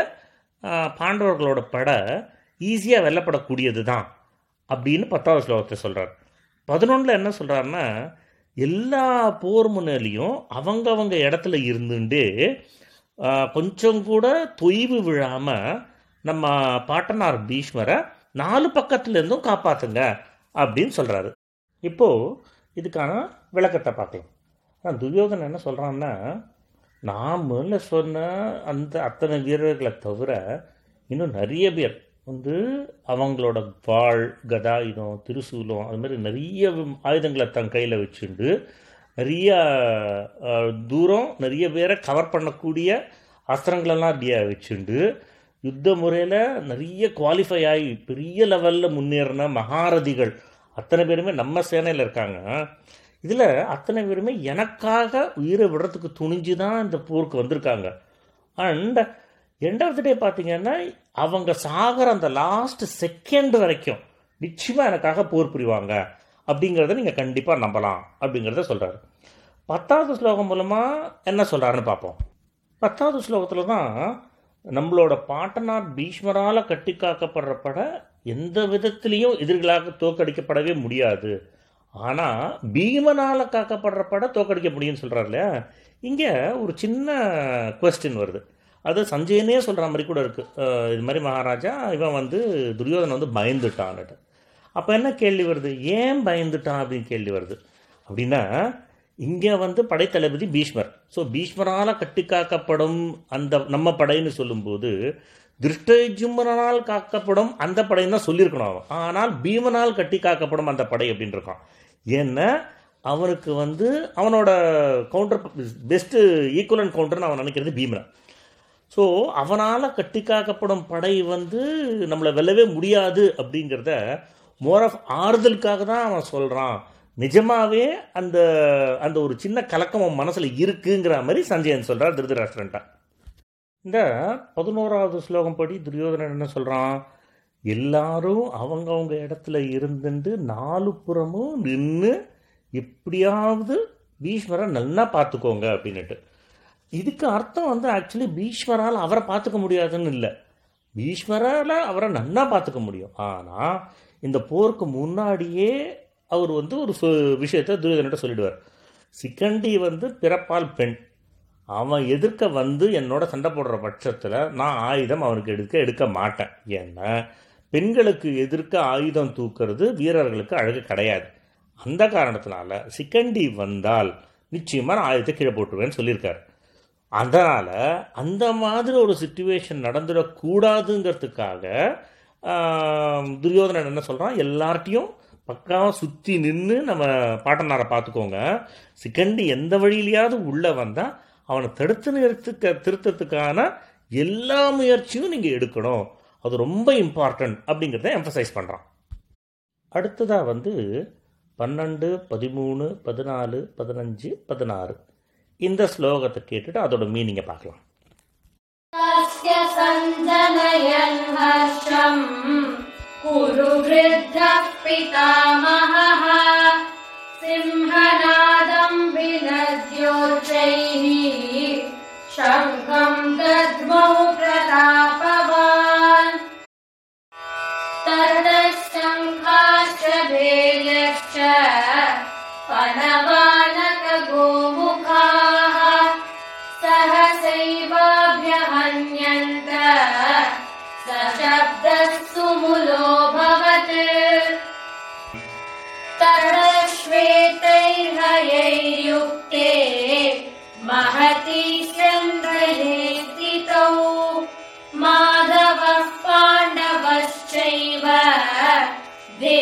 பாண்டவர்களோட படை ஈஸியாக வெல்லப்படக்கூடியது தான் அப்படின்னு பத்தாவது ஸ்லோகத்தை சொல்கிறார் பதினொன்றில் என்ன சொல்கிறாருன்னா எல்லா போர் முன்னாலேயும் அவங்கவங்க இடத்துல இருந்துட்டு கொஞ்சம் கூட தொய்வு விழாமல் நம்ம பாட்டனார் பீஷ்மரை நாலு பக்கத்துலேருந்தும் காப்பாற்றுங்க அப்படின்னு சொல்கிறாரு இப்போது இதுக்கான விளக்கத்தை பார்க்கலாம். ஆனா, என்ன சொல்கிறான்னா நான் முதல்ல சொன்ன அந்த அத்தனை வீரர்களை தவிர இன்னும் நிறைய பேர் வந்து அவங்களோட வாழ் கதாயுதம் திருசூலம் அது மாதிரி நிறைய ஆயுதங்களை தன் கையில் வச்சுண்டு நிறைய தூரம் நிறைய பேரை கவர் பண்ணக்கூடிய அஸ்திரங்களெல்லாம் அப்படியே வச்சுண்டு யுத்த முறையில் நிறைய குவாலிஃபை ஆகி பெரிய லெவலில் முன்னேறின மகாரதிகள் அத்தனை பேருமே நம்ம சேனையில் இருக்காங்க. இதில் அத்தனை பேருமே எனக்காக உயிரை விடுறதுக்கு துணிஞ்சு தான் இந்த போருக்கு வந்திருக்காங்க. And end of the day பார்த்தீங்கன்னா அவங்க சாகிற அந்த லாஸ்ட் செகண்ட் வரைக்கும் நிச்சயமாக எனக்காக போர் புரிவாங்க. அப்படிங்கிறத நீங்கள் கண்டிப்பாக நம்பலாம் அப்படிங்கிறத சொல்கிறாரு பத்தாவது ஸ்லோகம் மூலமாக என்ன சொல்கிறாருன்னு பார்ப்போம். பத்தாவது ஸ்லோகத்தில் தான் நம்மளோட பாட்டனார் பீஷ்மரால் கட்டி காக்கப்படுற பட எந்த விதத்திலையும் எதிர்களாக தோக்கடிக்கப்படவே முடியாது. ஆனால் பீமனால் காக்கப்படுற படம் தோக்கடிக்க முடியும்னு சொல்கிறார் இல்லையா? இங்கே ஒரு சின்ன கொஸ்டின் வருது. அது சஞ்சயனே சொல்கிற மாதிரி கூட இருக்குது இது மாதிரி மகாராஜா இவன் வந்து துரியோதனன் வந்து பயந்துட்டான்னுட்டு. அப்போ என்ன கேள்வி வருது? ஏன் பயந்துட்டான் அப்படின்னு கேள்வி வருது. அப்படின்னா இங்கே வந்து படைத்தளபதி பீஷ்மர். ஸோ பீஷ்மரால் கட்டி காக்கப்படும் அந்த நம்ம படைன்னு சொல்லும்போது திருஷ்டஜும்மனால் காக்கப்படும் அந்த படைன்னு தான் சொல்லியிருக்கணும் அவன். ஆனால் பீமனால் கட்டி காக்கப்படும் அந்த படை அப்படின்னு இருக்கான். ஏன்னா அவனுக்கு வந்து அவனோட கவுண்டர் பெஸ்ட்டு ஈக்குவலன் கவுண்டர்னு அவன் நினைக்கிறது பீமனை ஸோ அவனால் கட்டிக்காக்கப்படும் படை வந்து நம்மளை வெல்லவே முடியாது அப்படிங்கிறத மோர் ஆஃப் ஆறுதலுக்காக தான் அவன் சொல்கிறான் நிஜமாகவே அந்த அந்த ஒரு சின்ன கலக்கம் அவன் மனசில் இருக்குங்கிற மாதிரி சஞ்சயன் சொல்கிறார் திருதராஷ்டிரன்ட்டா. இந்த பதினோராவது ஸ்லோகம் படி துரியோதனன் என்ன சொல்கிறான் எல்லாரும் அவங்கவுங்க இடத்துல இருந்துட்டு நாலு புறமும் நின்று எப்படியாவது பீஷ்மரை நல்லா பார்த்துக்கோங்க அப்படின்னுட்டு. இதுக்கு அர்த்தம் வந்து ஆக்சுவலி பீஷ்மரால் அவரை பார்த்துக்க முடியாதுன்னு இல்லை. பீஷ்மரால் அவரை நன்னா பார்த்துக்க முடியும். ஆனால் இந்த போருக்கு முன்னாடியே அவர் வந்து ஒரு சொ விஷயத்தை துரியோதனிட்ட சொல்லிடுவார். சிக்கண்டி வந்து பிறப்பால் பெண். அவன் எதிர்க்க வந்து என்னோட சண்டை போடுற பட்சத்தில் நான் ஆயுதம் அவனுக்கு எடுக்க எடுக்க மாட்டேன். ஏன்னா பெண்களுக்கு எதிர்க்க ஆயுதம் தூக்கிறது வீரர்களுக்கு அழகு கிடையாது. அந்த காரணத்தினால சிக்கண்டி வந்தால் நிச்சயமாக நான் ஆயுதத்தை கீழே போட்டுருவேன்னு சொல்லியிருக்காரு. அதனால் அந்த மாதிரி ஒரு சுச்சுவேஷன் நடந்துடக்கூடாதுங்கிறதுக்காக துரியோதனன் என்ன சொல்கிறான் எல்லார்ட்டையும் பக்காவாக சுற்றி நின்று நம்ம பாட்டனாரை பார்த்துக்கோங்க. சிக்கண்டி எந்த வழியிலையாவது உள்ளே வந்தால் அவனை தடுத்து நிறுத்துக்க திருத்தத்துக்கான எல்லா முயற்சியும் நீங்கள் எடுக்கணும். அது ரொம்ப இம்பார்ட்டன்ட் அப்படிங்கிறத எம்ஃபசைஸ் பண்ணுறான் அடுத்ததாக வந்து பன்னெண்டு பதிமூணு பதினாலு பதினஞ்சு பதினாறு இந்த ஸ்லோகத்தை கேட்டுட்டு அதோட மீனிங்கை பார்க்கலாம் तस्य सञ्जनयन् हर्षम् कुरु वृद्धः पितामहः सिंहनादम् विनद्योच्चैः शङ्खम् दद्मौ प्रतापवान्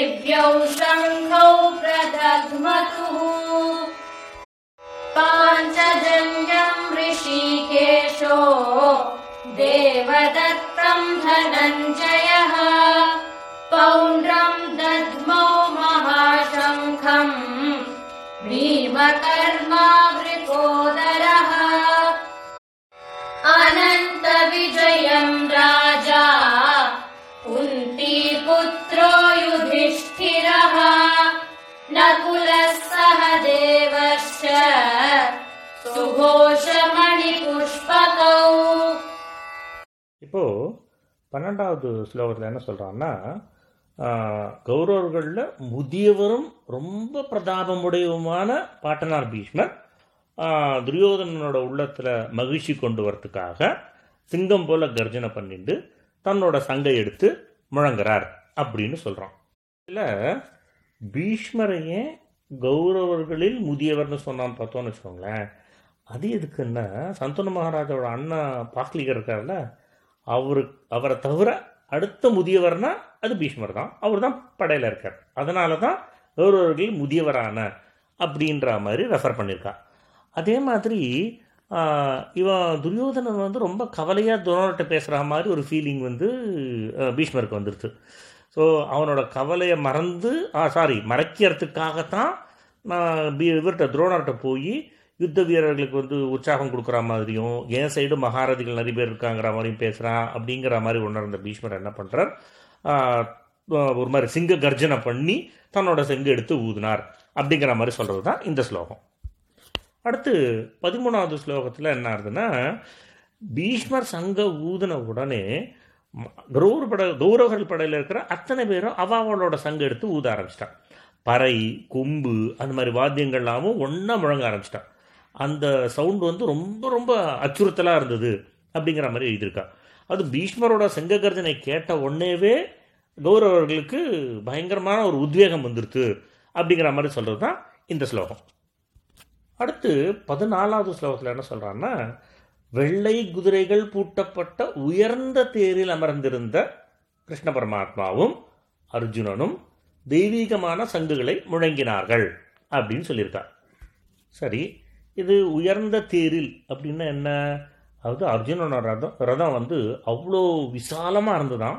दिव्यौ शङ्खौ प्रदध्मतुः पाञ्चजन्यम् ऋषिकेशो देवदत्तम् धनञ्जयः। पौण्ड्रम् दद्मौ महाशङ्खम् भीमकर्मावृकोदरः। अनन्तविजयम् राजा இப்போ பன்னெண்டாவது ஸ்லோகத்தில் என்ன சொல்கிறான்னா கௌரவர்களில் முதியவரும் ரொம்ப பிரதாபமுடையவுமான பாட்டனார் பீஷ்மர் துரியோதனனோட உள்ளத்தில் மகிழ்ச்சி கொண்டு வரத்துக்காக சிங்கம் போல கர்ஜனை பண்ணிட்டு தன்னோட சங்கை எடுத்து முழங்குறார் அப்படின்னு சொல்கிறான் இதில் பீஷ்மரையே கௌரவர்களில் முதியவர்னு சொன்னான்னு பார்த்தோன்னு வச்சுக்கோங்களேன். அது எதுக்குன்னா சந்தனு மகாராஜாவோட அண்ணா பாக்லிகர் இருக்கார்ல அவரு அவரை தவிர அடுத்த முதியவர்னா அது பீஷ்மர் தான். அவர் தான் படையில் இருக்கார். அதனால தான் கௌரவர்கள் முதியவரான அப்படின்ற மாதிரி ரெஃபர் பண்ணியிருக்கா. அதே மாதிரி இவன் துரியோதனன் வந்து ரொம்ப கவலையாக துரோணர்கிட்ட பேசுகிற மாதிரி ஒரு ஃபீலிங் வந்து பீஷ்மருக்கு வந்துடுச்சு ஸோ அவனோட கவலையை மறந்து சாரி மறைக்கிறதுக்காகத்தான் நான் பி இவர்கிட்ட துரோணர்கிட்ட போய் யுத்த வீரர்களுக்கு வந்து உற்சாகம் கொடுக்குற மாதிரியும் என் சைடு மகாரதிகள் நிறைய பேர் இருக்காங்கிற மாதிரியும் பேசுகிறான் அப்படிங்கிற மாதிரி உணர்ந்த பீஷ்மர் என்ன பண்ணுறார் ஒரு மாதிரி சிங்க கர்ஜனை பண்ணி தன்னோட செங்கு எடுத்து ஊதினார் அப்படிங்கிற மாதிரி சொல்கிறது தான் இந்த ஸ்லோகம். அடுத்து பதிமூணாவது ஸ்லோகத்தில் என்ன ஆகுதுன்னா பீஷ்மர் சங்க ஊதின உடனே ம- பட கௌரவர்கள் படையில் இருக்கிற அத்தனை பேரும் அவாவளோட சங்க எடுத்து ஊத ஆரம்பிச்சிட்டான். பறை கொம்பு அந்த மாதிரி வாத்தியங்கள்லாமும் ஒன்றா முழங்க ஆரம்பிச்சிட்டான். அந்த சவுண்ட் வந்து ரொம்ப ரொம்ப அச்சுறுத்தலாக இருந்தது அப்படிங்கிற மாதிரி எழுதியிருக்கா. அது பீஷ்மரோட செங்க கர்ஜனை கேட்ட உடனேவே கௌரவர்களுக்கு பயங்கரமான ஒரு உத்வேகம் வந்துருது அப்படிங்கிற மாதிரி சொல்கிறது தான் இந்த ஸ்லோகம். அடுத்து பதினாலாவது ஸ்லோகத்தில் என்ன சொல்கிறான்னா வெள்ளை குதிரைகள் பூட்டப்பட்ட உயர்ந்த தேரில் அமர்ந்திருந்த கிருஷ்ண பரமாத்மாவும் அர்ஜுனனும் தெய்வீகமான சங்குகளை முழங்கினார்கள் அப்படின்னு சொல்லியிருக்கார் சரி இது உயர்ந்த தேரில் அப்படின்னா என்ன? அதாவது அர்ஜுனனோட ரதம் ரதம் வந்து அவ்வளோ விசாலமாக இருந்துதான்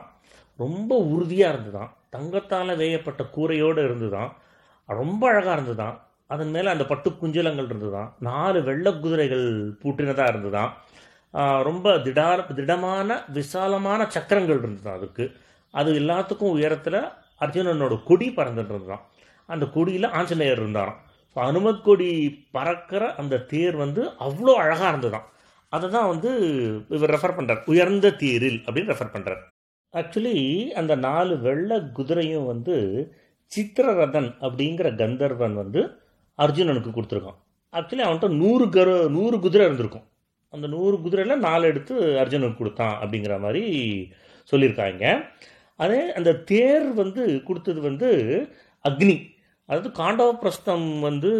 ரொம்ப உறுதியாக இருந்துதான் தங்கத்தால் வேயப்பட்ட கூரையோடு இருந்துதான் ரொம்ப அழகாக இருந்துதான் அதன் மேலே அந்த பட்டு குஞ்சலங்கள் இருந்துதான் நாலு வெள்ளை குதிரைகள் பூட்டினதாக இருந்துதான் ரொம்ப திடார திடமான விசாலமான சக்கரங்கள் இருந்துதான் அதுக்கு. அது எல்லாத்துக்கும் உயரத்தில் அர்ஜுனனோட கொடி பறந்துட்டு இருந்தான் அந்த கொடியில் ஆஞ்சநேயர் இருந்தாராம். இப்போ அனுமத் கொடி பறக்கிற அந்த தேர் வந்து அவ்வளோ அழகாக இருந்ததுதான் அதை தான் வந்து இவர் ரெஃபர் பண்ணுறார் உயர்ந்த தேரில் அப்படின்னு ரெஃபர் பண்ணுறார் ஆக்சுவலி அந்த நாலு வெள்ளை குதிரையும் வந்து சித்திரரதன் அப்படிங்கிற கந்தர்வன் வந்து அர்ஜுனனுக்கு கொடுத்துருக்கான். ஆக்சுவலி அவன்கிட்ட நூறு கரு நூறு குதிரை இருந்திருக்கும். அந்த நூறு குதிரையில் நாலு எடுத்து அர்ஜுனனுக்கு கொடுத்தான் அப்படிங்கிற மாதிரி சொல்லியிருக்காங்க. அதே அந்த தேர் வந்து கொடுத்தது வந்து அக்னி. அதாவது காண்டவ பிரஸ்தம் வந்து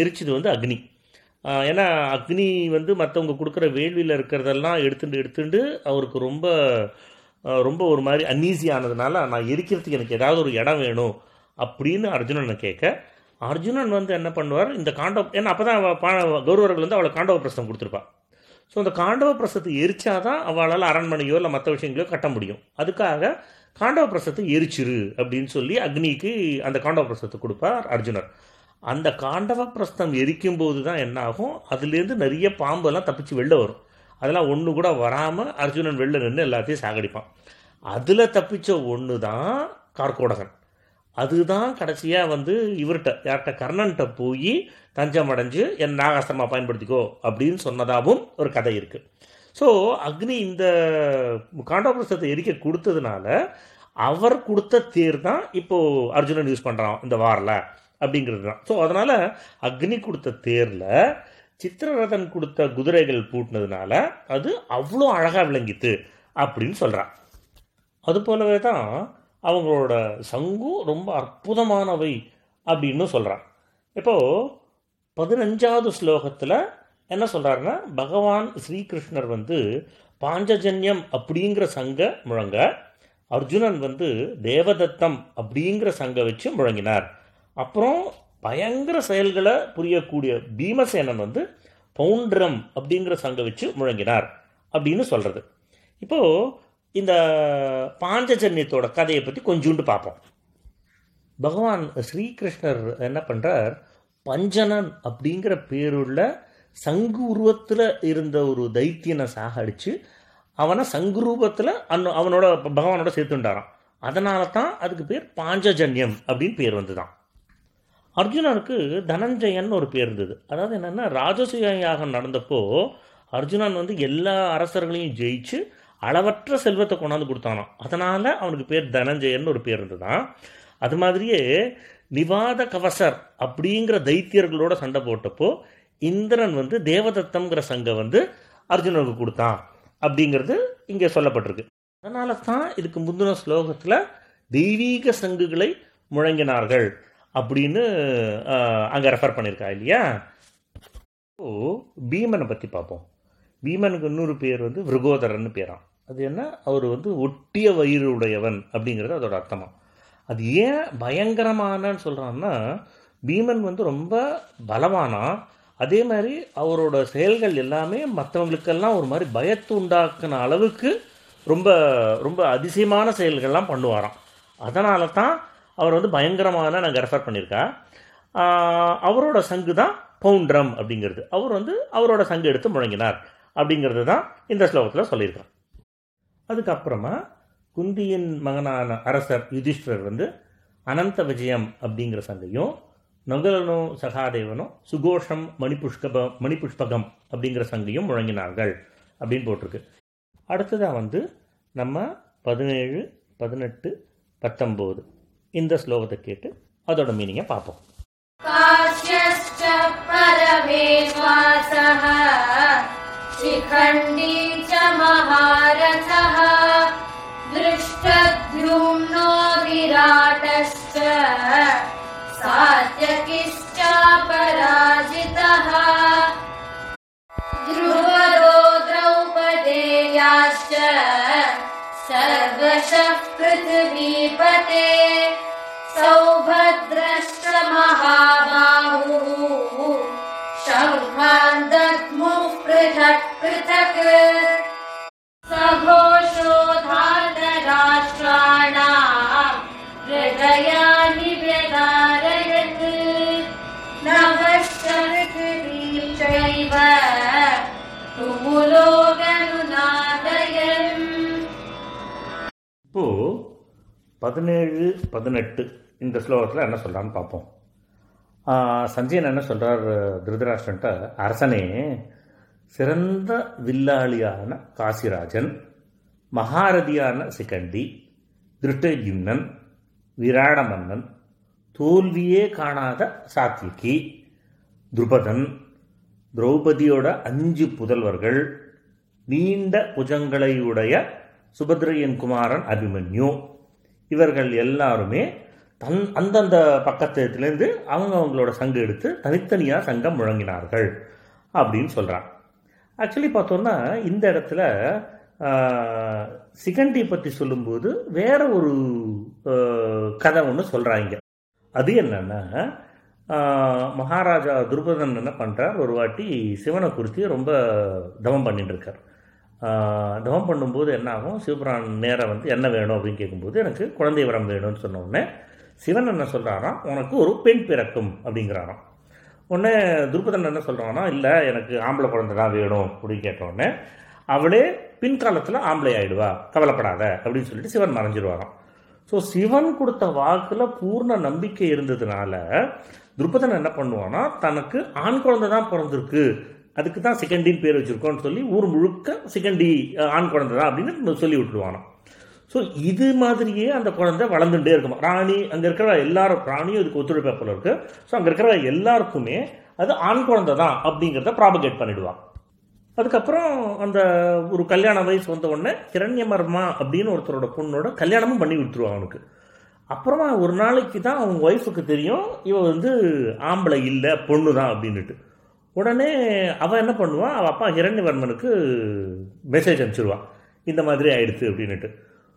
எரிச்சது வந்து அக்னி. ஏன்னா அக்னி வந்து மற்றவங்க கொடுக்குற வேள்வியில் இருக்கிறதெல்லாம் எடுத்துட்டு எடுத்துட்டு அவருக்கு ரொம்ப ரொம்ப ஒரு மாதிரி அன்ஈஸி ஆனதுனால நான் எரிக்கிறதுக்கு எனக்கு ஏதாவது ஒரு இடம் வேணும் அப்படின்னு அர்ஜுனனை கேட்க அர்ஜுனன் வந்து என்ன பண்ணுவார்? இந்த காண்டவ ஏன்னா அப்போ தான் கௌரவர்கள் வந்து அவளை காண்டவ பிரஸ்தம் கொடுத்துருப்பாள் ஸோ அந்த காண்டவ பிரசத்தை எரிச்சாதான் அவளால் அரண்மனையோ இல்லை மற்ற விஷயங்களையோ கட்ட முடியும். அதுக்காக காண்டவ பிரசத்தை எரிச்சிரு அப்படின்னு சொல்லி அக்னிக்கு அந்த காண்டவ பிரசத்தை கொடுப்பார் அர்ஜுனர். அந்த காண்டவ பிரஸ்தம் எரிக்கும் போது தான் என்ன ஆகும் அதுலேருந்து நிறைய பாம்பெல்லாம் தப்பிச்சு வெளில வரும். அதெல்லாம் ஒன்று கூட வராமல் அர்ஜுனன் வெளில நின்று எல்லாத்தையும் சாகடிப்பான். அதில் தப்பிச்ச ஒன்று தான் கார்கோடகன். அதுதான் கடைசியாக வந்து இவர்கிட்ட யார்கிட்ட கர்ணன்கிட்ட போய் தஞ்சம் அடைஞ்சு என் நாகாஸ்திரமா பயன்படுத்திக்கோ அப்படின்னு சொன்னதாகவும் ஒரு கதை இருக்குது ஸோ அக்னி இந்த காண்டோபிரசத்தை எரிக்க கொடுத்ததுனால அவர் கொடுத்த தேர் தான் இப்போது அர்ஜுனன் யூஸ் பண்ணுறான் இந்த வாரில் அப்படிங்கிறது தான். ஸோ அதனால் அக்னி கொடுத்த தேரில் சித்திரரதன் கொடுத்த குதிரைகள் பூட்டினதுனால அது அவ்வளோ அழகாக விளங்கித்து அப்படின்னு சொல்கிறான் அது போலவே தான் அவங்களோட சங்கும் ரொம்ப அற்புதமானவை அப்படின்னு சொல்கிறான் இப்போது பதினஞ்சாவது ஸ்லோகத்தில் என்ன சொல்கிறாருன்னா பகவான் ஸ்ரீகிருஷ்ணர் வந்து பாஞ்சஜன்யம் அப்படிங்கிற சங்க முழங்க அர்ஜுனன் வந்து தேவதத்தம் அப்படிங்கிற சங்க வச்சு முழங்கினார். அப்புறம் பயங்கர செயல்களை புரியக்கூடிய பீமசேனன் வந்து பவுண்ட்ரம் அப்படிங்கிற சங்க வச்சு முழங்கினார் அப்படின்னு சொல்கிறது இப்போது இந்த பாஞ்சஜன்யத்தோட கதையை பற்றி கொஞ்சோண்டு பார்ப்போம். பகவான் ஸ்ரீகிருஷ்ணர் என்ன பண்ணுறார் பஞ்சனன் அப்படிங்கிற பேருள்ள சங்கு உருவத்தில் இருந்த ஒரு தைத்தியனை சாகடிச்சு அவனை சங்கு ரூபத்தில் அன் அவனோட பகவானோட சேர்த்துண்டாரான் அதனால தான் அதுக்கு பேர் பாஞ்சஜன்யம் அப்படின்னு பேர் வந்துதான் அர்ஜுனனுக்கு தனஞ்சயன் ஒரு பேர் இருந்தது. அதாவது என்னென்னா ராஜசூய யாகம் நடந்தப்போ அர்ஜுனன் வந்து எல்லா அரசர்களையும் ஜெயிச்சு அளவற்ற செல்வத்தை கொண்டாந்து கொடுத்தானோ அதனால் அவனுக்கு பேர் தனஞ்சயன் ஒரு பேர் இருந்ததுதான் அது மாதிரியே நிவாத கவசர் அப்படிங்கிற தைத்தியர்களோட சண்டை போட்டப்போ இந்திரன் வந்து தேவதத்தம்ங்கிற சங்கம் வந்து அர்ஜுனனுக்கு கொடுத்தான். அப்படிங்கிறது இங்கே சொல்லப்பட்டிருக்கு. அதனால தான் இதுக்கு முந்தின ஸ்லோகத்தில் தெய்வீக சங்குகளை முழங்கினார்கள் அப்படின்னு அங்கே ரெஃபர் பண்ணியிருக்கா இல்லையா? ஓ பீமனை பற்றி பார்ப்போம். பீமனுக்கு இன்னொரு பேர் வந்து விருகோதரன் பேரான் அது என்ன? அவர் வந்து ஒட்டிய வயிறு உடையவன் அப்படிங்கிறது அதோட அர்த்தமாக அது ஏன் பயங்கரமானன்னு சொல்கிறான்னா பீமன் வந்து ரொம்ப பலவானா அதே மாதிரி அவரோட செயல்கள் எல்லாமே மற்றவங்களுக்கெல்லாம் ஒரு மாதிரி பயத்து உண்டாக்குன அளவுக்கு ரொம்ப ரொம்ப அதிசயமான செயல்கள்லாம் பண்ணுவாராம். அதனால தான் அவர் வந்து பயங்கரமான நாங்கள் ரெஃபர் பண்ணியிருக்கா. அவரோட சங்கு தான் பவுண்ட்ரம் அப்படிங்கிறது. அவர் வந்து அவரோட சங்கு எடுத்து முழங்கினார் அப்படிங்கிறது தான் இந்த ஸ்லோகத்தில் சொல்லியிருக்கார். அதுக்கப்புறமா குந்தியின் மகனான அரசர் யுதிஷ்டர் வந்து அனந்த விஜயம் அப்படிங்கிற சங்கையும் நகுலனும் சகாதேவனும் சுகோஷம் மணிபுஷ்கப மணிபுஷ்பகம் அப்படிங்கிற சங்கையும் முழங்கினார்கள் அப்படின்னு போட்டிருக்கு அடுத்ததாக வந்து நம்ம பதினேழு பதினெட்டு பத்தொம்போது இந்த ஸ்லோகத்தை கேட்டு அதோட மீனிங்கை பார்ப்போம் काश्यश्च परमेश्वासः शिखण्डी च महारथः दृष्टद्युम्नो विराटश्च सात्यकिश्च पराजितः ध्रुवरो द्रौपदेयाश्च सर्वशः पृथिवीपते। सौभद्रश्च महाबाहुः शङ्खान् दद्मुः पृथक् पृथक् இப்போ பதினேழு பதினெட்டு இந்த ஸ்லோகத்தில் என்ன சொல்கிறான்னு பார்ப்போம். சஞ்சயன் என்ன சொல்கிறார் திருதராஷ்டன்ட்ட அரசனே சிறந்த வில்லாளியான காசிராஜன் மகாரதியான சிகண்டி திருஷ்டஜிம்னன் விராடமன்னன் தோல்வியே காணாத சாத்விகி துருபதன் திரௌபதியோட அஞ்சு புதல்வர்கள் நீண்ட புஜங்களையுடைய சுபத்ரையன் குமாரன் அபிமன்யு. இவர்கள் எல்லாருமே தன் அந்தந்த பக்கத்திலேருந்து அவங்க அவங்களோட சங்கு எடுத்து தனித்தனியாக சங்கம் முழங்கினார்கள் அப்படின்னு சொல்கிறான் ஆக்சுவலி பார்த்தோன்னா இந்த இடத்துல சிகண்டி பற்றி சொல்லும்போது வேற ஒரு கதை ஒன்று சொல்கிறாங்க அது என்னன்னா மகாராஜா துருபதன் என்ன பண்ணுறார் ஒரு வாட்டி சிவனை குறித்து ரொம்ப தவம் பண்ணிட்டுருக்கார். தவம் பண்ணும்போது என்ன ஆகும் சிவபுரான் நேரம் வந்து என்ன வேணும் அப்படின்னு கேட்கும்போது எனக்கு குழந்தை வரம் வேணும்னு சொன்னோடனே சிவன் என்ன சொல்கிறாராம் உனக்கு ஒரு பெண் பிறக்கும் அப்படிங்கிறாராம். உடனே துருபதன் என்ன சொல்கிறான்னா இல்லை எனக்கு ஆம்பளை குழந்தை தான் வேணும் அப்படின்னு கேட்டோடனே அவளே பின்காலத்தில் ஆம்பளை ஆகிடுவா கவலைப்படாத அப்படின்னு சொல்லிட்டு சிவன் மறைஞ்சிருவாராம். ஸோ சிவன் கொடுத்த வாக்கில் பூர்ண நம்பிக்கை இருந்ததுனால துருபதன் என்ன பண்ணுவான்னா தனக்கு ஆண் குழந்தை தான் பிறந்திருக்கு. அதுக்கு தான் செகண்டின்னு பேர் வச்சுருக்கோன்னு சொல்லி ஊர் முழுக்க செகண்டி ஆண் குழந்தை தான் அப்படின்னு சொல்லி விட்டுருவானா. ஸோ இது மாதிரியே அந்த குழந்தை வளர்ந்துட்டே இருக்குமா? ராணி அங்கே இருக்கிற எல்லாரும் ராணியும் இதுக்கு ஒத்துழைப்பா போல இருக்கு. ஸோ அங்கே இருக்கிற எல்லாருக்குமே அது ஆண் குழந்தை தான் அப்படிங்கிறத ப்ராபகேட் பண்ணிடுவான். அதுக்கப்புறம் அந்த ஒரு கல்யாண வயசு வந்த உடனே கிரண்யமர்மா அப்படின்னு ஒருத்தரோட பொண்ணோட கல்யாணமும் பண்ணி விட்டுருவான் அவனுக்கு. அப்புறமா ஒரு நாளைக்கு தான் அவங்க ஒய்ஃபுக்கு தெரியும் இவ வந்து ஆம்பளை இல்லை பொண்ணு தான் அப்படின்னுட்டு. உடனே அவன் என்ன பண்ணுவான் அவள் அப்பா ஹிரண்யவர்மனுக்கு மெசேஜ் அனுப்பிச்சிடுவான் இந்த மாதிரி ஆயிடுச்சு அப்படின்னுட்டு.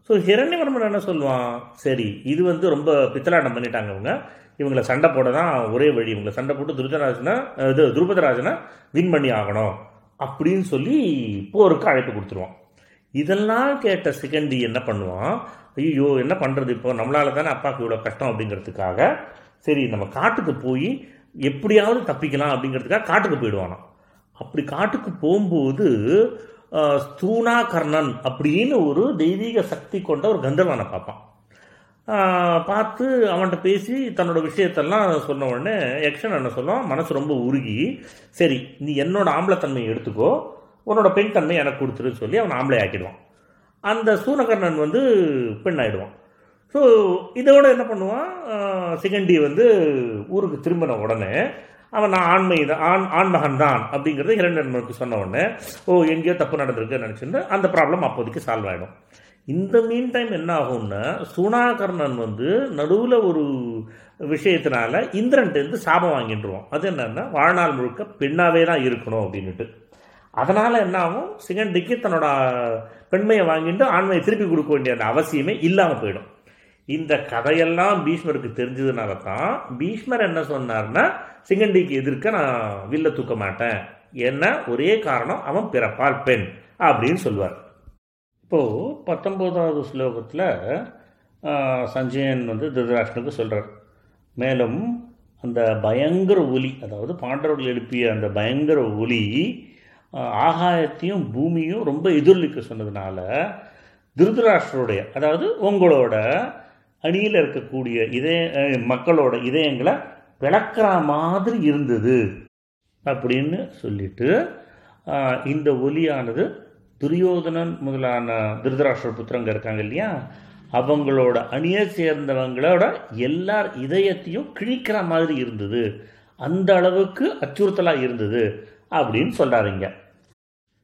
ஸோ ஹிரண்யவர்மன் என்ன சொல்லுவான்? சரி இது வந்து ரொம்ப பித்தலாட்டம் பண்ணிட்டாங்க இவங்க. இவங்களை சண்டை போட தான் ஒரே வழி. இவங்களை சண்டை போட்டு துருதராஜனை இது துருபதராஜனை வின் பண்ணி ஆகணும் அப்படின்னு சொல்லி போருக்கு அழைப்பு கொடுத்துருவான். இதெல்லாம் கேட்ட சிகண்டி என்ன பண்ணுவான்? ஐயோ என்ன பண்ணுறது இப்போ? நம்மளால தானே அப்பாவுக்கு இவ்வளோ கஷ்டம் அப்படிங்கிறதுக்காக சரி நம்ம காட்டுக்கு போய் எப்படியாவது தப்பிக்கலாம் அப்படிங்கிறதுக்காக காட்டுக்கு போயிடுவானாம். அப்படி காட்டுக்கு போகும்போது ஆஹ், கர்ணன் அப்படின்னு ஒரு தெய்வீக சக்தி கொண்ட ஒரு கந்தர்வனை பார்ப்பான். பார்த்து அவன்கிட்ட பேசி தன்னோட விஷயத்தெல்லாம் சொன்ன உடனே யக்ஷன் என்ன சொல்லுவான்? மனசு ரொம்ப உருகி சரி நீ என்னோட ஆம்பளைத்தன்மையை எடுத்துக்கோ உன்னோட பெண் தன்மை எனக்கு கொடுத்துருன்னு சொல்லி அவன் ஆம்பளை ஆக்கிடுவான் அந்த சூனகர்ணன் வந்து பெண்ணாயிடுவான். ஸோ இதோட என்ன பண்ணுவான்? சிகண்டி வந்து ஊருக்கு திரும்பின உடனே அவன் நான் ஆண்மை தான் ஆண் ஆண்மகன் தான் அப்படிங்கிறது இரண்டனுக்கு சொன்ன உடனே ஓ எங்கேயோ தப்பு நடந்திருக்குன்னு நினச்சிருந்து அந்த ப்ராப்ளம் அப்போதைக்கு சால்வ் ஆகிடும் இந்த மீன் டைம் என்ன ஆகும்னா சுனாகர்ணன் வந்து நடுவில் ஒரு விஷயத்தினால இந்திரன்ட்டேருந்து சாபம் வாங்கிட்டுருவான். அது என்னென்னா வாழ்நாள் முழுக்க பெண்ணாகவே தான் இருக்கணும் அப்படின்னுட்டு. அதனால் என்ன ஆகும்? சிகண்டிக்கு தன்னோட பெண்மையை வாங்கிட்டு ஆண்மையை திருப்பி கொடுக்க வேண்டிய அந்த அவசியமே இல்லாமல் போயிடும். இந்த கதையெல்லாம் பீஷ்மருக்கு தெரிஞ்சதுனால தான் பீஷ்மர் என்ன சொன்னார்னா சிகண்டிக்கு எதிர்க்க நான் வில்ல தூக்க மாட்டேன். என்ன? ஒரே காரணம் அவன் பிறப்பால் பெண் அப்படின்னு சொல்லுவார் இப்போது பத்தொம்போதாவது ஸ்லோகத்தில் சஞ்சயன் வந்து திருதராஷ்டனுக்கு சொல்கிறார் மேலும் அந்த பயங்கர ஒலி அதாவது பாண்டவர்கள் எழுப்பிய அந்த பயங்கர ஒலி ஆகாயத்தையும் பூமியும் ரொம்ப எதிரொலிக்க சொன்னதுனால திருதராஷ்டருடைய அதாவது உங்களோட அணியில் இருக்கக்கூடிய இதய மக்களோட இதயங்களை விளக்குற மாதிரி இருந்தது அப்படின்னு சொல்லிட்டு இந்த ஒலியானது துரியோதனன் முதலான திருதராஷ்டிர புத்திரங்க இருக்காங்க இல்லையா? அவங்களோட அணியை சேர்ந்தவங்களோட எல்லார் இதயத்தையும் கிழிக்கிற மாதிரி இருந்தது. அந்த அளவுக்கு அச்சுறுத்தலாக இருந்தது. அப்படின்னு சொல்கிறாருங்க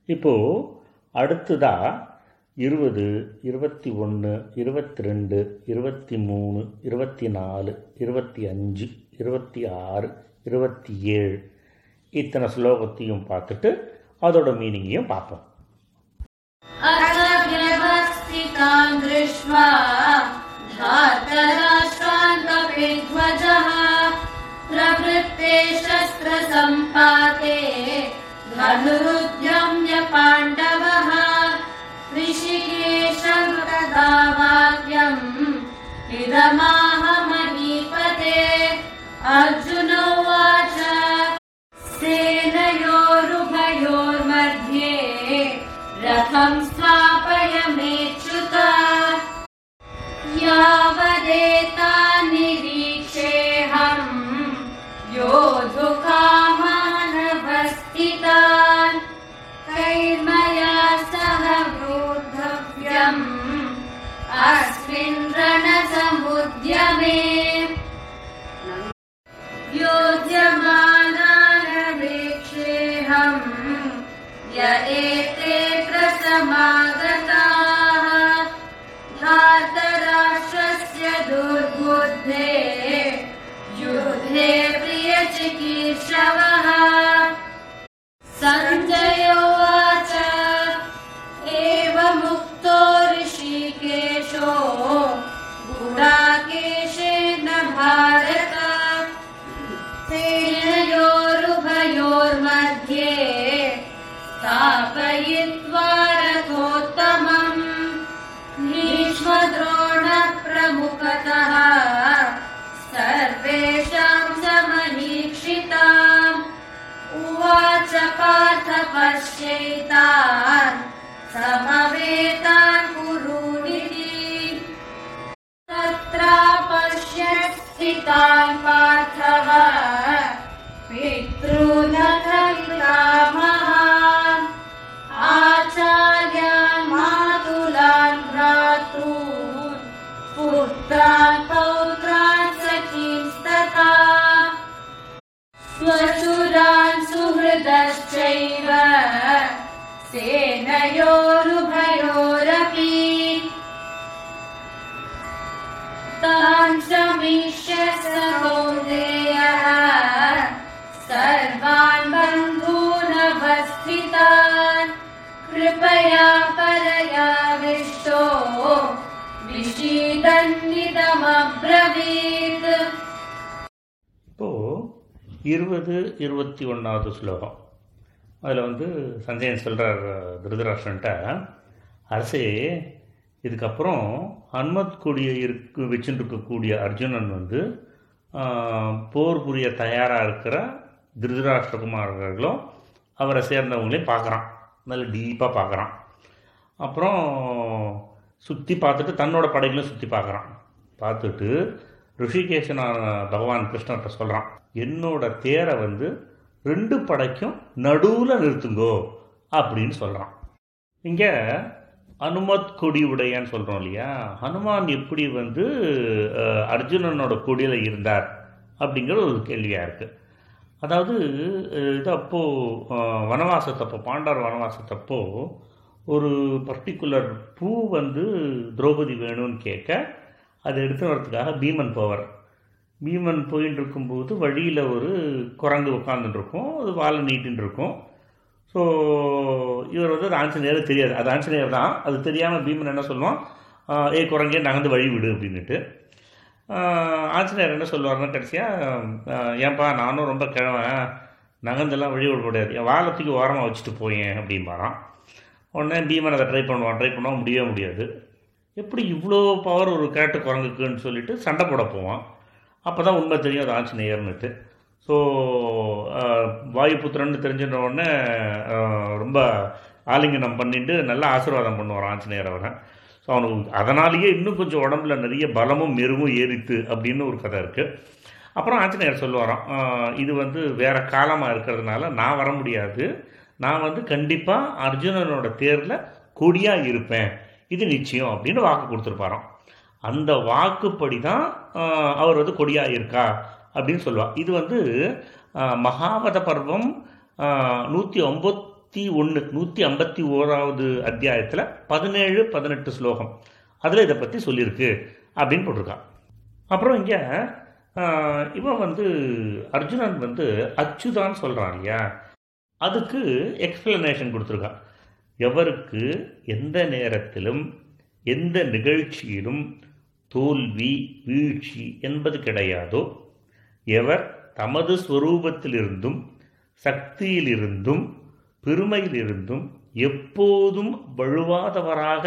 இப்போது அடுத்ததாக இருபது இருபத்தி ஒன்று இருபத்தி ரெண்டு இருபத்தி மூணு இருபத்தி நாலு இருபத்தி அஞ்சு இருபத்தி ஆறு இருபத்தி ஏழு இத்தனை ஸ்லோகத்தையும் பார்த்துட்டு அதோட மீனிங்கையும் பார்ப்போம். अथ वृत्ते शस्त्रसम्पाते धनुरुद्यम्य पाण्डवः ऋषिले शङ्कदावाक्यम् इदमाहमहीपते अर्जुन सेनयोरुभयोर्मध्ये रथम् स्थापय मेच्युता। यावदेता निरी योद्धुकामानवस्थितान् कैर्मया सह वोद्धव्यम्। अस्मिन् रणसमुद्यमे। योध्यमानानवेक्षेऽहम् य एतेऽत्र समागताः धातराष्ट्रस्य दुर्बुद्धे प्रियचिकीर्षवः। सञ्जय पश्यैतान् समवेतान् कुरूनिति तत्रा पश्यत् स्थितान् पार्थः पितॄनथ पितामहान् आचार्यान् मातुलान् भ्रातॄन् पुत्रान् पौत्रान् सखींस्तथा। स्वसुरान् सुहृदश्चैव सेनयोरुभयोरपि तान् समीक्ष्य स कौन्तेयः सर्वान् बन्धूनवस्थितान् कृपया परयाविष्टो विषीदन्निदमब्रवीत् இப்போது இருபது இருபத்தி ஒன்றாவது ஸ்லோகம் அதில் வந்து சஞ்சயன் சொல்கிறார் திருதராஷ்டன்ட்ட அரசே இதுக்கப்புறம் ஹனுமத் கொடியை இருக்கு வச்சுட்டு அர்ஜுனன் வந்து போர் புரிய தயாராக இருக்கிற திருதராஷ்டிரகுமாரர்களும் அவரை சேர்ந்தவங்களையும் பார்க்குறான். நல்ல டீப்பாக பார்க்குறான். அப்புறம் சுற்றி பார்த்துட்டு தன்னோட படைகளையும் சுற்றி பார்க்குறான். பார்த்துட்டு ரிஷிகேஷனான பகவான் கிருஷ்ணர்கிட்ட சொல்கிறான் என்னோட தேரை வந்து ரெண்டு படைக்கும் நடுவில் நிறுத்துங்கோ அப்படின்னு சொல்கிறான் இங்கே அனுமத் கொடி உடையான்னு சொல்கிறோம் இல்லையா? ஹனுமான் எப்படி வந்து அர்ஜுனனோட கொடியில் இருந்தார் அப்படிங்கிற ஒரு கேள்வியாக இருக்குது அதாவது இது அப்போது வனவாசத்தப்போ பாண்டார் வனவாசத்தப்போ ஒரு பர்டிகுலர் பூ வந்து திரௌபதி வேணும்னு கேட்க அதை எடுத்து வரதுக்காக பீமன் போவார். பீமன் போயின்னு இருக்கும்போது வழியில் ஒரு குரங்கு உட்காந்துட்டு இருக்கும் அது வாழை நீட்டின்னு இருக்கும் ஸோ இவர் வந்து அது ஆஞ்சநேயர் தெரியாது. அது ஆஞ்சநேயர் தான். அது தெரியாமல் பீமன் என்ன சொல்லுவான்? ஏ குரங்கே நகர்ந்து வழி விடு அப்படின்னுட்டு. ஆஞ்சநேயர் என்ன சொல்லுவார்னா கடைசியாக ஏன்பா நானும் ரொம்ப கிழவன். நகர்ந்தெல்லாம் வழி விட முடியாது. என் வாழத்துக்கு ஓரமாக வச்சுட்டு போயேன் அப்படிம்பாரான் உடனே பீமன் அதை ட்ரை பண்ணுவான். ட்ரை பண்ணால் முடியவே முடியாது. எப்படி இவ்வளோ பவர் ஒரு கேட்டு குரங்குக்குன்னு சொல்லிட்டு சண்டை போட போவான். அப்போ தான் உண்மை தெரியும் அது ஆஞ்சநேயர்னுட்டு. ஸோ வாயுபுத்திரன்னு தெரிஞ்சின்ற உடனே ரொம்ப ஆலிங்கனம் பண்ணிட்டு நல்லா ஆசீர்வாதம் பண்ணுவார் ஆஞ்சநேயர் அவரை. ஸோ அவனுக்கு அதனாலேயே இன்னும் கொஞ்சம் உடம்புல நிறைய பலமும் மெருகும் ஏறித்து அப்படின்னு ஒரு கதை இருக்குது அப்புறம் ஆஞ்சநேயர் சொல்லுவாராம் இது வந்து வேறு காலமாக இருக்கிறதுனால நான் வர முடியாது. நான் வந்து கண்டிப்பாக அர்ஜுனனோட தேரில் கொடியாக இருப்பேன். இது நிச்சயம் அப்படின்னு வாக்கு கொடுத்துருப்பாராம். அந்த வாக்குப்படி தான் அவர் வந்து கொடியாக இருக்கா அப்படின்னு சொல்லுவாள் இது வந்து மகாவத பர்வம் நூற்றி ஐம்பத்தி ஒன்று நூற்றி ஐம்பத்தி ஓராவது அத்தியாயத்தில் பதினேழு பதினெட்டு ஸ்லோகம். அதில் இதை பற்றி சொல்லியிருக்கு அப்படின்னு போட்டிருக்கான் அப்புறம் இங்கே இவன் வந்து அர்ஜுனன் வந்து அச்சுதான்னு சொல்கிறான் இல்லையா? அதுக்கு எக்ஸ்பிளனேஷன் கொடுத்துருக்கான் எவருக்கு எந்த நேரத்திலும் எந்த நிகழ்ச்சியிலும் தோல்வி வீழ்ச்சி என்பது கிடையாதோ எவர் தமது ஸ்வரூபத்திலிருந்தும் சக்தியிலிருந்தும் பெருமையிலிருந்தும் எப்போதும் வழுவாதவராக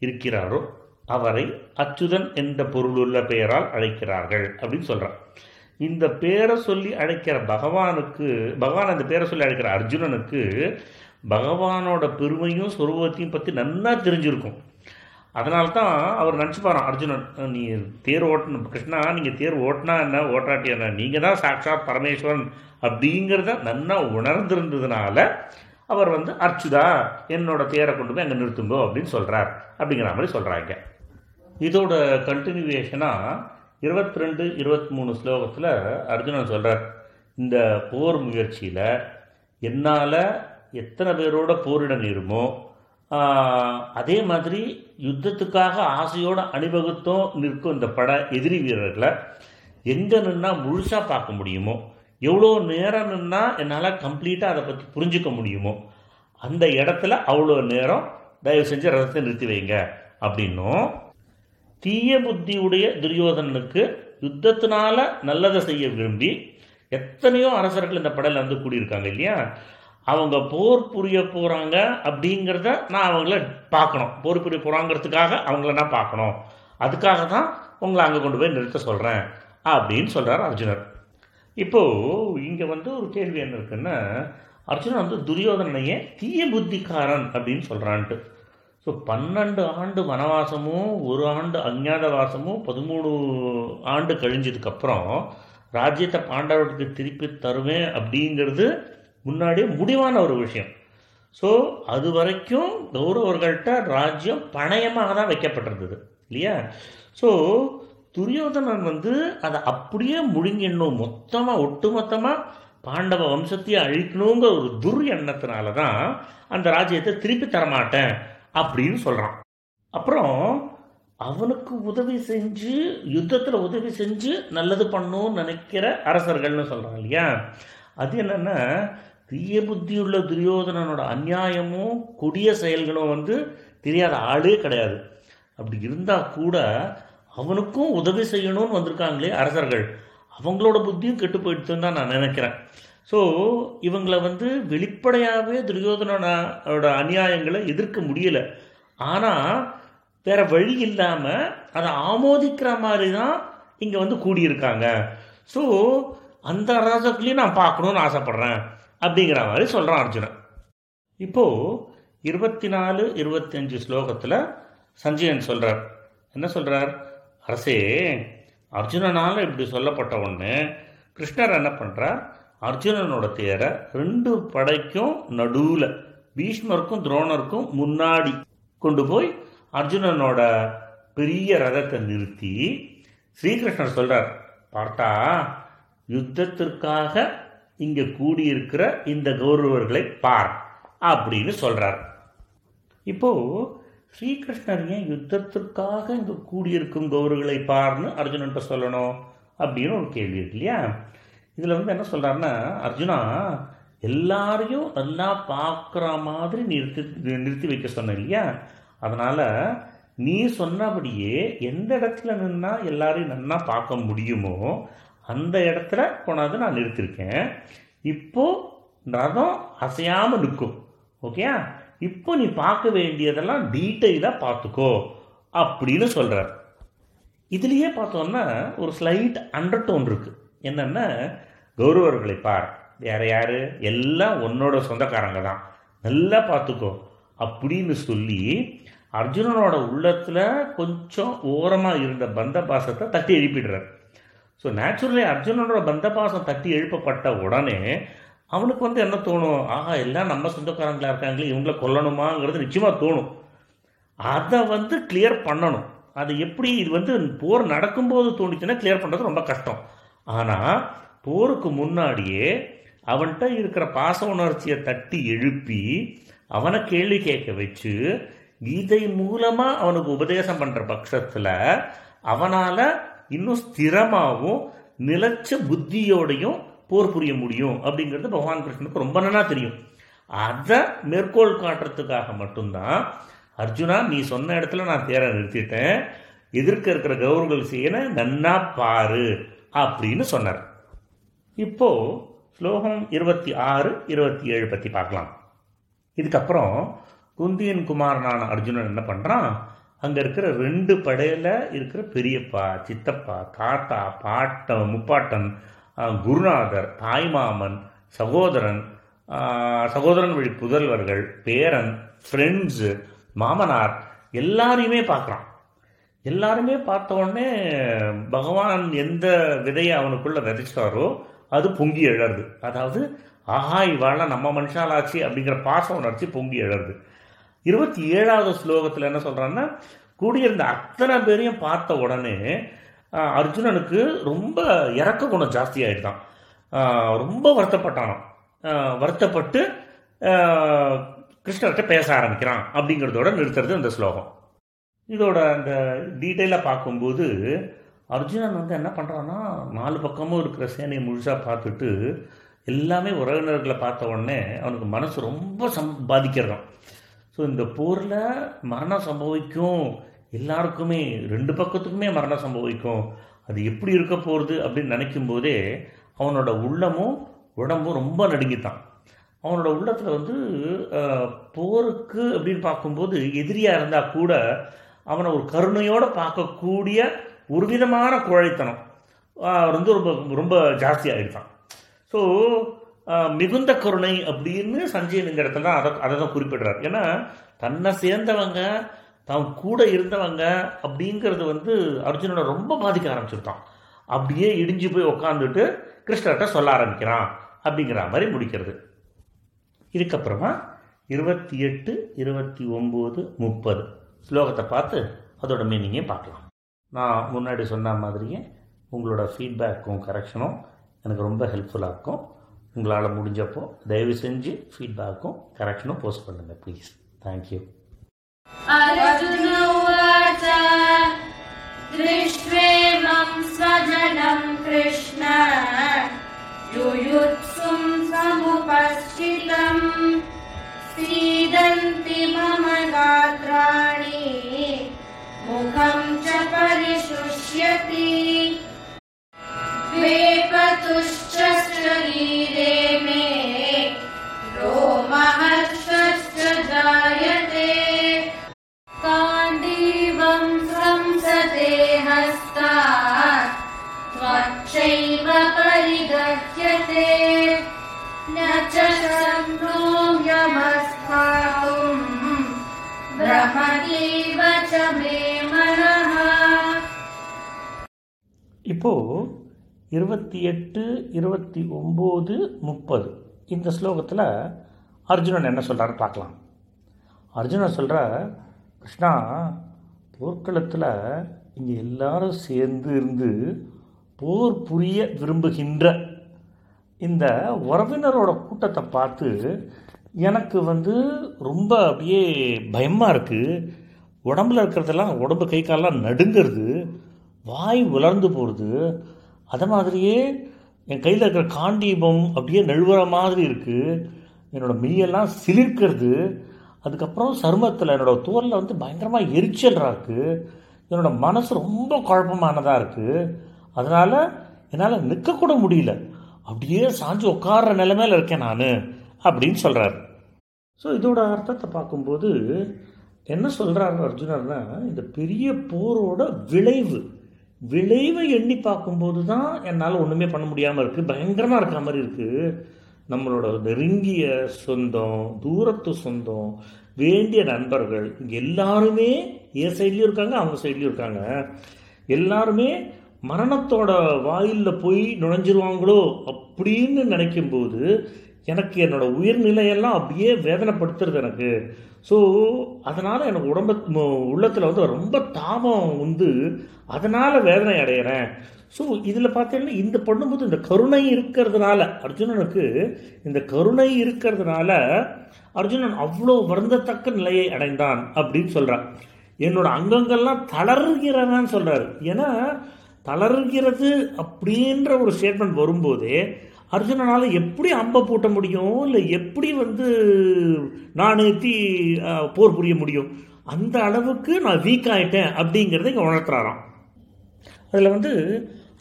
இருக்கிறாரோ அவரை அச்சுதன் என்ற பொருளுள்ள பெயரால் அழைக்கிறார்கள் அப்படின்னு சொல்றார் இந்த பேரை சொல்லி அழைக்கிற பகவானுக்கு பகவான் அந்த பேரை சொல்லி அழைக்கிற அர்ஜுனனுக்கு பகவானோட பெருமையும் சொரூபத்தையும் பற்றி நன்னா தெரிஞ்சிருக்கும். அதனால தான் அவர் நினச்சிப்பாராம் அர்ஜுனன் நீ தேர் ஓட்டணும். கிருஷ்ணா நீங்கள் தேர் ஓட்டினா என்ன? ஓட்டாட்டி என்ன? நீங்கள் தான் சாட்சாத் பரமேஸ்வரன். அப்படிங்கிறத நன்னா உணர்ந்திருந்ததுனால அவர் வந்து அர்ச்சுதா என்னோட தேரை கொண்டு போய் அங்கே நிறுத்துங்கோ அப்படின்னு சொல்கிறார் அப்படிங்கிற மாதிரி சொல்கிறாங்க இதோட கண்டினியூவேஷனாக இருபத்தி ரெண்டு இருபத்தி மூணு ஸ்லோகத்தில் அர்ஜுனன் சொல்கிறார் இந்த போர் முயற்சியில் என்னால் எத்தனை பேரோட போரிட நேருமோ அதே மாதிரி யுத்தத்துக்காக ஆசையோடு அணிவகுத்தோம் நிற்கும் இந்த பட எதிரி வீரர்களை எங்கே நின்னா முழுசாக பார்க்க முடியுமோ? எவ்வளோ நேரம் நின்னா என்னால் கம்ப்ளீட்டாக அதை பற்றி புரிஞ்சுக்க முடியுமோ? அந்த இடத்துல அவ்வளோ நேரம் தயவு செஞ்சு ரதத்தை நிறுத்தி வைங்க அப்படின்னும். தீய புத்தியுடைய துரியோதனனுக்கு யுத்தத்தினால நல்லதை செய்ய விரும்பி எத்தனையோ அரசர்கள் இந்த படையில் வந்து கூடியிருக்காங்க இல்லையா? அவங்க போர் புரிய போகிறாங்க அப்படிங்கிறத நான் அவங்கள பார்க்கணும். போர் புரிய போகிறாங்கிறதுக்காக அவங்கள நான் பார்க்கணும். அதுக்காக தான் உங்களை அங்கே கொண்டு போய் நிறுத்த சொல்கிறேன் அப்படின்னு சொல்கிறார் அர்ஜுனர். இப்போது இங்கே வந்து ஒரு கேள்வி என்ன இருக்குன்னா அர்ஜுனன் வந்து துரியோதனையே தீய புத்திக்காரன் அப்படின்னு சொல்கிறான்ட்டு ஸோ பன்னெண்டு ஆண்டு வனவாசமும் ஒரு ஆண்டு அஞ்ஞாதவாசமும் பதிமூணு ஆண்டு கழிஞ்சதுக்கப்புறம் ராஜ்யத்தை பாண்டவர்களுக்கு திருப்பி தருவேன் அப்படிங்கிறது முன்னாடியே முடிவான ஒரு விஷயம். ஸோ அது வரைக்கும் கௌரவர்கள்ட்ட ராஜ்யம் பணயமாக தான் வைக்கப்பட்டிருந்தது. இல்லையா? ஸோ துரியோதனன் வந்து அதை அப்படியே முழுங்கிடணும். மொத்தமாக ஒட்டுமொத்தமாக பாண்டவ வம்சத்தையே அழிக்கணுங்கிற ஒரு துர் எண்ணத்தினால தான் அந்த ராஜ்யத்தை திருப்பி தரமாட்டேன் அப்படின்னு சொல்கிறான் அப்புறம் அவனுக்கு உதவி செஞ்சு யுத்தத்தில் உதவி செஞ்சு நல்லது பண்ணணும்னு நினைக்கிற அரசர்கள்னு சொல்கிறான் இல்லையா? அது என்னென்னா தீய புத்தியுள்ள துரியோதனனோட அநியாயமும் கொடிய செயல்களும் வந்து தெரியாத ஆளே கிடையாது. அப்படி இருந்தால் கூட அவனுக்கும் உதவி செய்யணும்னு வந்திருக்காங்களே அரசர்கள். அவங்களோட புத்தியும் கெட்டு போயிடுச்சுன்னு தான் நான் நினைக்கிறேன். ஸோ இவங்களை வந்து வெளிப்படையாகவே துரியோதனோட அநியாயங்களை எதிர்க்க முடியலை. ஆனால் வேற வழி இல்லாமல் அதை ஆமோதிக்கிற மாதிரி தான் இங்கே வந்து கூடியிருக்காங்க. ஸோ அந்த ராஜாக்களையும் நான் பார்க்கணுன்னு ஆசைப்பட்றேன். அப்படிங்கிற மாதிரி சொல்கிறான் அர்ஜுனன். இப்போது இருபத்தி நாலு இருபத்தஞ்சு ஸ்லோகத்தில் சஞ்சயன் சொல்கிறார் என்ன சொல்கிறார் அரசே அர்ஜுனனால் இப்படி சொல்லப்பட்ட ஒன்று கிருஷ்ணர் என்ன பண்ணுறார் அர்ஜுனனோட தேரை ரெண்டு படைக்கும் நடுவில் பீஷ்மருக்கும் துரோணருக்கும் முன்னாடி கொண்டு போய் அர்ஜுனனோட பெரிய ரதத்தை நிறுத்தி ஸ்ரீகிருஷ்ணர் சொல்கிறார் பார்த்தா யுத்தத்திற்காக இங்கே கூடியிருக்கிற இந்த கௌரவர்களை பார் அப்படின்னு சொல்றார். இப்போ ஸ்ரீகிருஷ்ணர் ஏன் யுத்தத்திற்காக இங்கே கூடியிருக்கும் கௌரவர்களை பார்னு அர்ஜுனன்ட்ட சொல்லணும் அப்படின்னு ஒரு கேள்வி இருக்கு இல்லையா? இதில் வந்து என்ன சொல்றாருன்னா அர்ஜுனா எல்லாரையும் நல்லா பார்க்குற மாதிரி நிறுத்தி நிறுத்தி வைக்க சொன்ன இல்லையா? அதனால் நீ சொன்னபடியே எந்த இடத்துல நின்னா எல்லாரையும் நல்லா பார்க்க முடியுமோ அந்த இடத்துல கொண்டாந்து நான் நிறுத்திருக்கேன். இப்போது ரதம் அசையாமல் நிற்கும். ஓகேயா இப்போ நீ பார்க்க வேண்டியதெல்லாம் டீட்டெயிலாக பார்த்துக்கோ அப்படின்னு சொல்கிறார் இதுலேயே பார்த்தோம்னா ஒரு ஸ்லைட் அண்டர் டோன் இருக்கு. என்னன்னா கௌரவர்களை பார். வேறு யார்? எல்லாம் உன்னோட சொந்தக்காரங்க தான். நல்லா பார்த்துக்கோ அப்படின்னு சொல்லி அர்ஜுனனோட உள்ளத்தில் கொஞ்சம் ஓரமாக இருந்த பந்த பாசத்தை தட்டி எழுப்பிடுறார். ஸோ நேச்சுரலி அர்ஜுனனோட பந்த பாசம் தட்டி எழுப்பப்பட்ட உடனே அவனுக்கு வந்து என்ன தோணும்? ஆஹா எல்லாம் நம்ம சொந்தக்காரங்களா இருக்காங்களே இவங்களை கொல்லணுமாங்கிறது நிச்சயமாக தோணும். அதை வந்து கிளியர் பண்ணணும். அது எப்படி இது வந்து போர் நடக்கும்போது தோணுச்சுன்னா கிளியர் பண்ணுறது ரொம்ப கஷ்டம். ஆனால் போருக்கு முன்னாடியே அவன்கிட்ட இருக்கிற பாச உணர்ச்சியை தட்டி எழுப்பி அவனை கேள்வி கேட்க வச்சு கீதை மூலமாக அவனுக்கு உபதேசம் பண்ணுற பட்சத்தில் அவனால் இன்னும் ஸ்திரமாகவும் நிலச்ச புத்தியோடையும் போர் புரிய முடியும் அப்படிங்கிறது பகவான் கிருஷ்ணனுக்கு ரொம்ப நல்லா தெரியும். அதை மேற்கோள் காட்டுறதுக்காக மட்டும்தான் அர்ஜுனா நீ சொன்ன இடத்துல நான் தேர நிறுத்திட்டேன் எதிர்க்க இருக்கிற கௌரவங்கள் செய்யன நன்னா பாரு அப்படின்னு சொன்னார். இப்போ ஸ்லோகம் இருபத்தி ஆறு இருபத்தி ஏழு பற்றி பார்க்கலாம். இதுக்கப்புறம் குந்தியன் குமாரனான அர்ஜுனன் என்ன பண்ணுறான் அங்கே இருக்கிற ரெண்டு படையில் இருக்கிற பெரியப்பா சித்தப்பா தாத்தா பாட்டன் முப்பாட்டன் குருநாதர் தாய்மாமன் சகோதரன் சகோதரன் வழி புதல்வர்கள் பேரன் ஃப்ரெண்ட்ஸு மாமனார் எல்லாரையுமே பார்க்குறான். எல்லாருமே பார்த்த உடனே பகவான் எந்த விதையை அவனுக்குள்ளே விதைச்சாரோ அது பொங்கி எழறது. அதாவது ஆஹா இவாள நம்ம மனுஷாலாச்சு அப்படிங்கிற பாச உணர்ச்சி பொங்கி எழறது. இருபத்தி ஏழாவது ஸ்லோகத்தில் என்ன சொல்கிறான்னா கூடியிருந்த அத்தனை பேரையும் பார்த்த உடனே அர்ஜுனனுக்கு ரொம்ப இறக்க குணம் ஜாஸ்தி ஆகிடுதான் ரொம்ப வருத்தப்பட்டானாம். வருத்தப்பட்டு கிருஷ்ணர்கிட்ட பேச ஆரம்பிக்கிறான் அப்படிங்கிறதோட நிறுத்துறது இந்த ஸ்லோகம். இதோட அந்த டீட்டெயிலாக பார்க்கும்போது அர்ஜுனன் வந்து என்ன பண்ணுறான்னா நாலு பக்கமும் இருக்கிற சேனையை முழுசாக பார்த்துட்டு எல்லாமே உறவினர்களை பார்த்த உடனே அவனுக்கு மனசு ரொம்ப சம் பாதிக்கிறதான் ஸோ இந்த போரில் மரணம் சம்பவிக்கும். எல்லாருக்குமே ரெண்டு பக்கத்துக்குமே மரணம் சம்பவிக்கும். அது எப்படி இருக்க போகிறது அப்படின்னு நினைக்கும் போதே அவனோட உள்ளமும் உடம்பும் ரொம்ப நடுங்கித்தான் அவனோட உள்ளத்தில் வந்து போருக்கு அப்படின்னு பார்க்கும்போது எதிரியாக இருந்தால் கூட அவனை ஒரு கருணையோடு பார்க்கக்கூடிய ஒரு விதமான குழைத்தனம் வந்து ரொம்ப ரொம்ப ஜாஸ்தி ஸோ மிகுந்த கருணை அப்படின்னு சஞ்சயன் இடத்துல தான் அதை அதை தான் குறிப்பிடுறார். ஏன்னா தன்னை சேர்ந்தவங்க தான் கூட இருந்தவங்க அப்படிங்கிறது வந்து அர்ஜுனனை ரொம்ப பாதிக்க ஆரம்பிச்சிருக்கான். அப்படியே இடிஞ்சு போய் உக்காந்துட்டு கிருஷ்ணர்கிட்ட சொல்ல ஆரம்பிக்கிறான் அப்படிங்கிற மாதிரி முடிக்கிறது. இதுக்கப்புறமா இருபத்தி எட்டு இருபத்தி ஒம்பது முப்பது ஸ்லோகத்தை பார்த்து அதோட மீனிங்கையும் பார்க்கலாம். நான் முன்னாடி சொன்ன மாதிரியே உங்களோட ஃபீட்பேக்கும் கரெக்ஷனும் எனக்கு ரொம்ப ஹெல்ப்ஃபுல்லாக இருக்கும். உங்களால் முடிஞ்சப்போ தயவு செஞ்சு ஃபீட்பேக்கும் கரெக்ஷனும் போஸ்ட் பண்ணுங்கள் ப்ளீஸ் தேங்க்யூ अर्जुन उवाच दृष्ट्वेमं स्वजनं कृष्ण युयुत्सुं समुपस्थितम् सीदन्ति मम गात्राणि मुखं च परिशुष्यति वेपतुश्च परिगह्यते न च शक्नोम्यमस्थातुम् भ्रमतीव च मे मनः இப்போது இருபத்தி எட்டு இருபத்தி ஒம்பது முப்பது இந்த ஸ்லோகத்தில் அர்ஜுனன் என்ன சொல்கிறாரு பார்க்கலாம் அர்ஜுனன் சொல்கிற கிருஷ்ணா போர்க்களத்தில் இங்கே எல்லாரும் சேர்ந்து இருந்து போர் புரிய விரும்புகின்ற இந்த உறவினரோட கூட்டத்தை பார்த்து எனக்கு வந்து ரொம்ப அப்படியே பயமாக இருக்குது உடம்புல இருக்கிறதெல்லாம் உடம்பு கை காலெல்லாம் நடுங்கிறது வாய் உலர்ந்து போகிறது அதை மாதிரியே என் கையில் இருக்கிற காண்டீபம் அப்படியே நழுவுற மாதிரி இருக்குது என்னோடய மெய்யெல்லாம் சிலிர்க்கிறது. அதுக்கப்புறம் சருமத்தில் என்னோடய தோலில் வந்து பயங்கரமாக எரிச்சலாக இருக்குது என்னோடய மனசு ரொம்ப குழப்பமானதாக இருக்குது அதனால் என்னால் நிற்கக்கூட முடியல. அப்படியே சாஞ்சு உட்கார்ற நிலைமையில் இருக்கேன் நான் அப்படின்னு சொல்கிறார் ஸோ இதோட அர்த்தத்தை பார்க்கும்போது என்ன சொல்கிறாரு அர்ஜுனர்னா இந்த பெரிய போரோட விளைவு விளைவை எண்ணி பார்க்கும்போது தான் என்னால் ஒன்றுமே பண்ண முடியாமல் இருக்குது பயங்கரமாக இருக்கிற மாதிரி இருக்குது நம்மளோட நெருங்கிய சொந்தம் தூரத்து சொந்தம் வேண்டிய நண்பர்கள் இங்கே எல்லாருமே என் சைட்லேயும் இருக்காங்க அவங்க சைட்லேயும் இருக்காங்க. எல்லாருமே மரணத்தோட வாயிலில் போய் நுழைஞ்சிருவாங்களோ அப்படின்னு நினைக்கும்போது எனக்கு என்னோடய உயிர்நிலையெல்லாம் அப்படியே வேதனைப்படுத்துறது எனக்கு. ஸோ அதனால் எனக்கு உடம்ப உள்ளத்தில் வந்து ரொம்ப தாபம் வந்து அதனால் வேதனை அடைகிறேன் ஸோ இதில் பார்த்தீங்கன்னா இந்த பண்ணும்போது இந்த கருணை இருக்கிறதுனால அர்ஜுனனுக்கு இந்த கருணை இருக்கிறதுனால அர்ஜுனன் அவ்வளோ வருந்தத்தக்க நிலையை அடைந்தான் அப்படின்னு சொல்கிறான் என்னோட அங்கங்கள்லாம் தளர்கிறவன் சொல்கிறாரு ஏன்னா தளர்கிறது அப்படின்ற ஒரு ஸ்டேட்மெண்ட் வரும்போது அர்ஜுனனால் எப்படி அம்பை பூட்ட முடியும்? இல்லை எப்படி வந்து நான் தீ போர் புரிய முடியும்? அந்த அளவுக்கு நான் வீக் ஆகிட்டேன் அப்படிங்கிறத இங்கே உணர்த்துறாராம். அதில் வந்து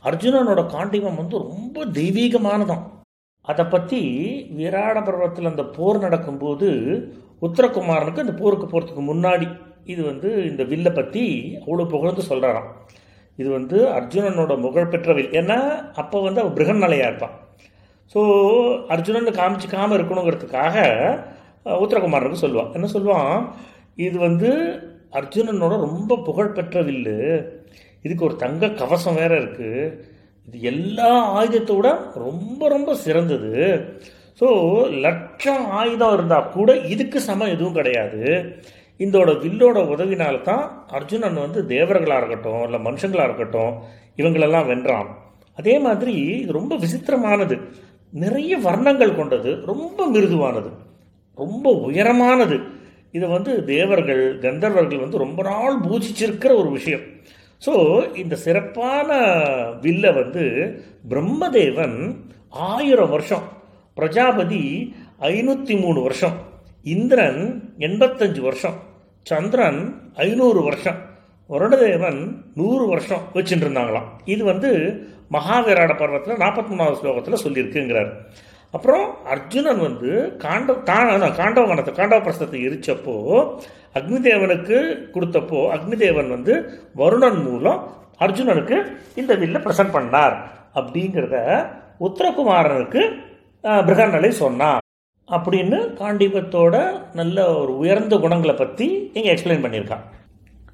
அர்ஜுனனோட காண்டிமம் வந்து ரொம்ப தெய்வீகமானதான் அதை பற்றி விராட பருவத்தில் அந்த போர் நடக்கும்போது உத்தரகுமாரனுக்கு அந்த போருக்கு போகிறதுக்கு முன்னாடி இது வந்து இந்த வில்லை பற்றி அவ்வளோ புகழ்ந்து சொல்கிறாராம் இது வந்து அர்ஜுனனோட புகழ் பெற்ற வில் ஏன்னா அப்போ வந்து அவள் பிருகன்மலையாக இருப்பான் ஸோ அர்ஜுனன் காமிச்சிக்காமல் இருக்கணுங்கிறதுக்காக உத்தரகுமாரனுக்கு சொல்லுவான் என்ன சொல்லுவான் இது வந்து அர்ஜுனனோட ரொம்ப புகழ்பெற்ற வில்லு. இதுக்கு ஒரு தங்க கவசம் வேற இருக்குது இது எல்லா ஆயுதத்தோட ரொம்ப ரொம்ப சிறந்தது. ஸோ லட்சம் ஆயுதம் இருந்தால் கூட இதுக்கு சமம் எதுவும் கிடையாது. இதோட வில்லோட உதவினால தான் அர்ஜுனன் வந்து தேவர்களாக இருக்கட்டும் இல்லை மனுஷங்களாக இருக்கட்டும் இவங்களெல்லாம் வென்றான். அதே மாதிரி இது ரொம்ப விசித்திரமானது. நிறைய வர்ணங்கள் கொண்டது. ரொம்ப மிருதுவானது. ரொம்ப உயரமானது. இதை வந்து தேவர்கள் கந்தர்வர்கள் வந்து ரொம்ப நாள் பூஜிச்சிருக்கிற ஒரு விஷயம். ஸோ இந்த சிறப்பான வில்லை வந்து பிரம்மதேவன் ஆயிரம் வருஷம். பிரஜாபதி ஐநூற்றி மூணு வருஷம். இந்திரன் எண்பத்தஞ்சு வருஷம். சந்திரன் ஐநூறு வருஷம். வருணதேவன் நூறு வருஷம் வச்சுட்டு இருந்தாங்களாம் இது வந்து மகாவிராட பர்வத்தில் நாற்பத்தி மூணாவது ஸ்லோகத்தில் சொல்லியிருக்குங்கிறார். அப்புறம் அர்ஜுனன் வந்து காண்ட காண்டவ கணத்தை காண்டவ பிரசத்தை எரிச்சப்போ அக்னிதேவனுக்கு கொடுத்தப்போ அக்னிதேவன் வந்து வருணன் மூலம் அர்ஜுனனுக்கு இந்த வில்ல பிரசன்ட் பண்ணார். அப்படிங்கிறத உத்தரகுமாரனுக்கு பிருகநலை சொன்னான். அப்படின்னு காண்டிபத்தோட நல்ல ஒரு உயர்ந்த குணங்களை பற்றி இங்கே எக்ஸ்பிளைன் பண்ணியிருக்கான்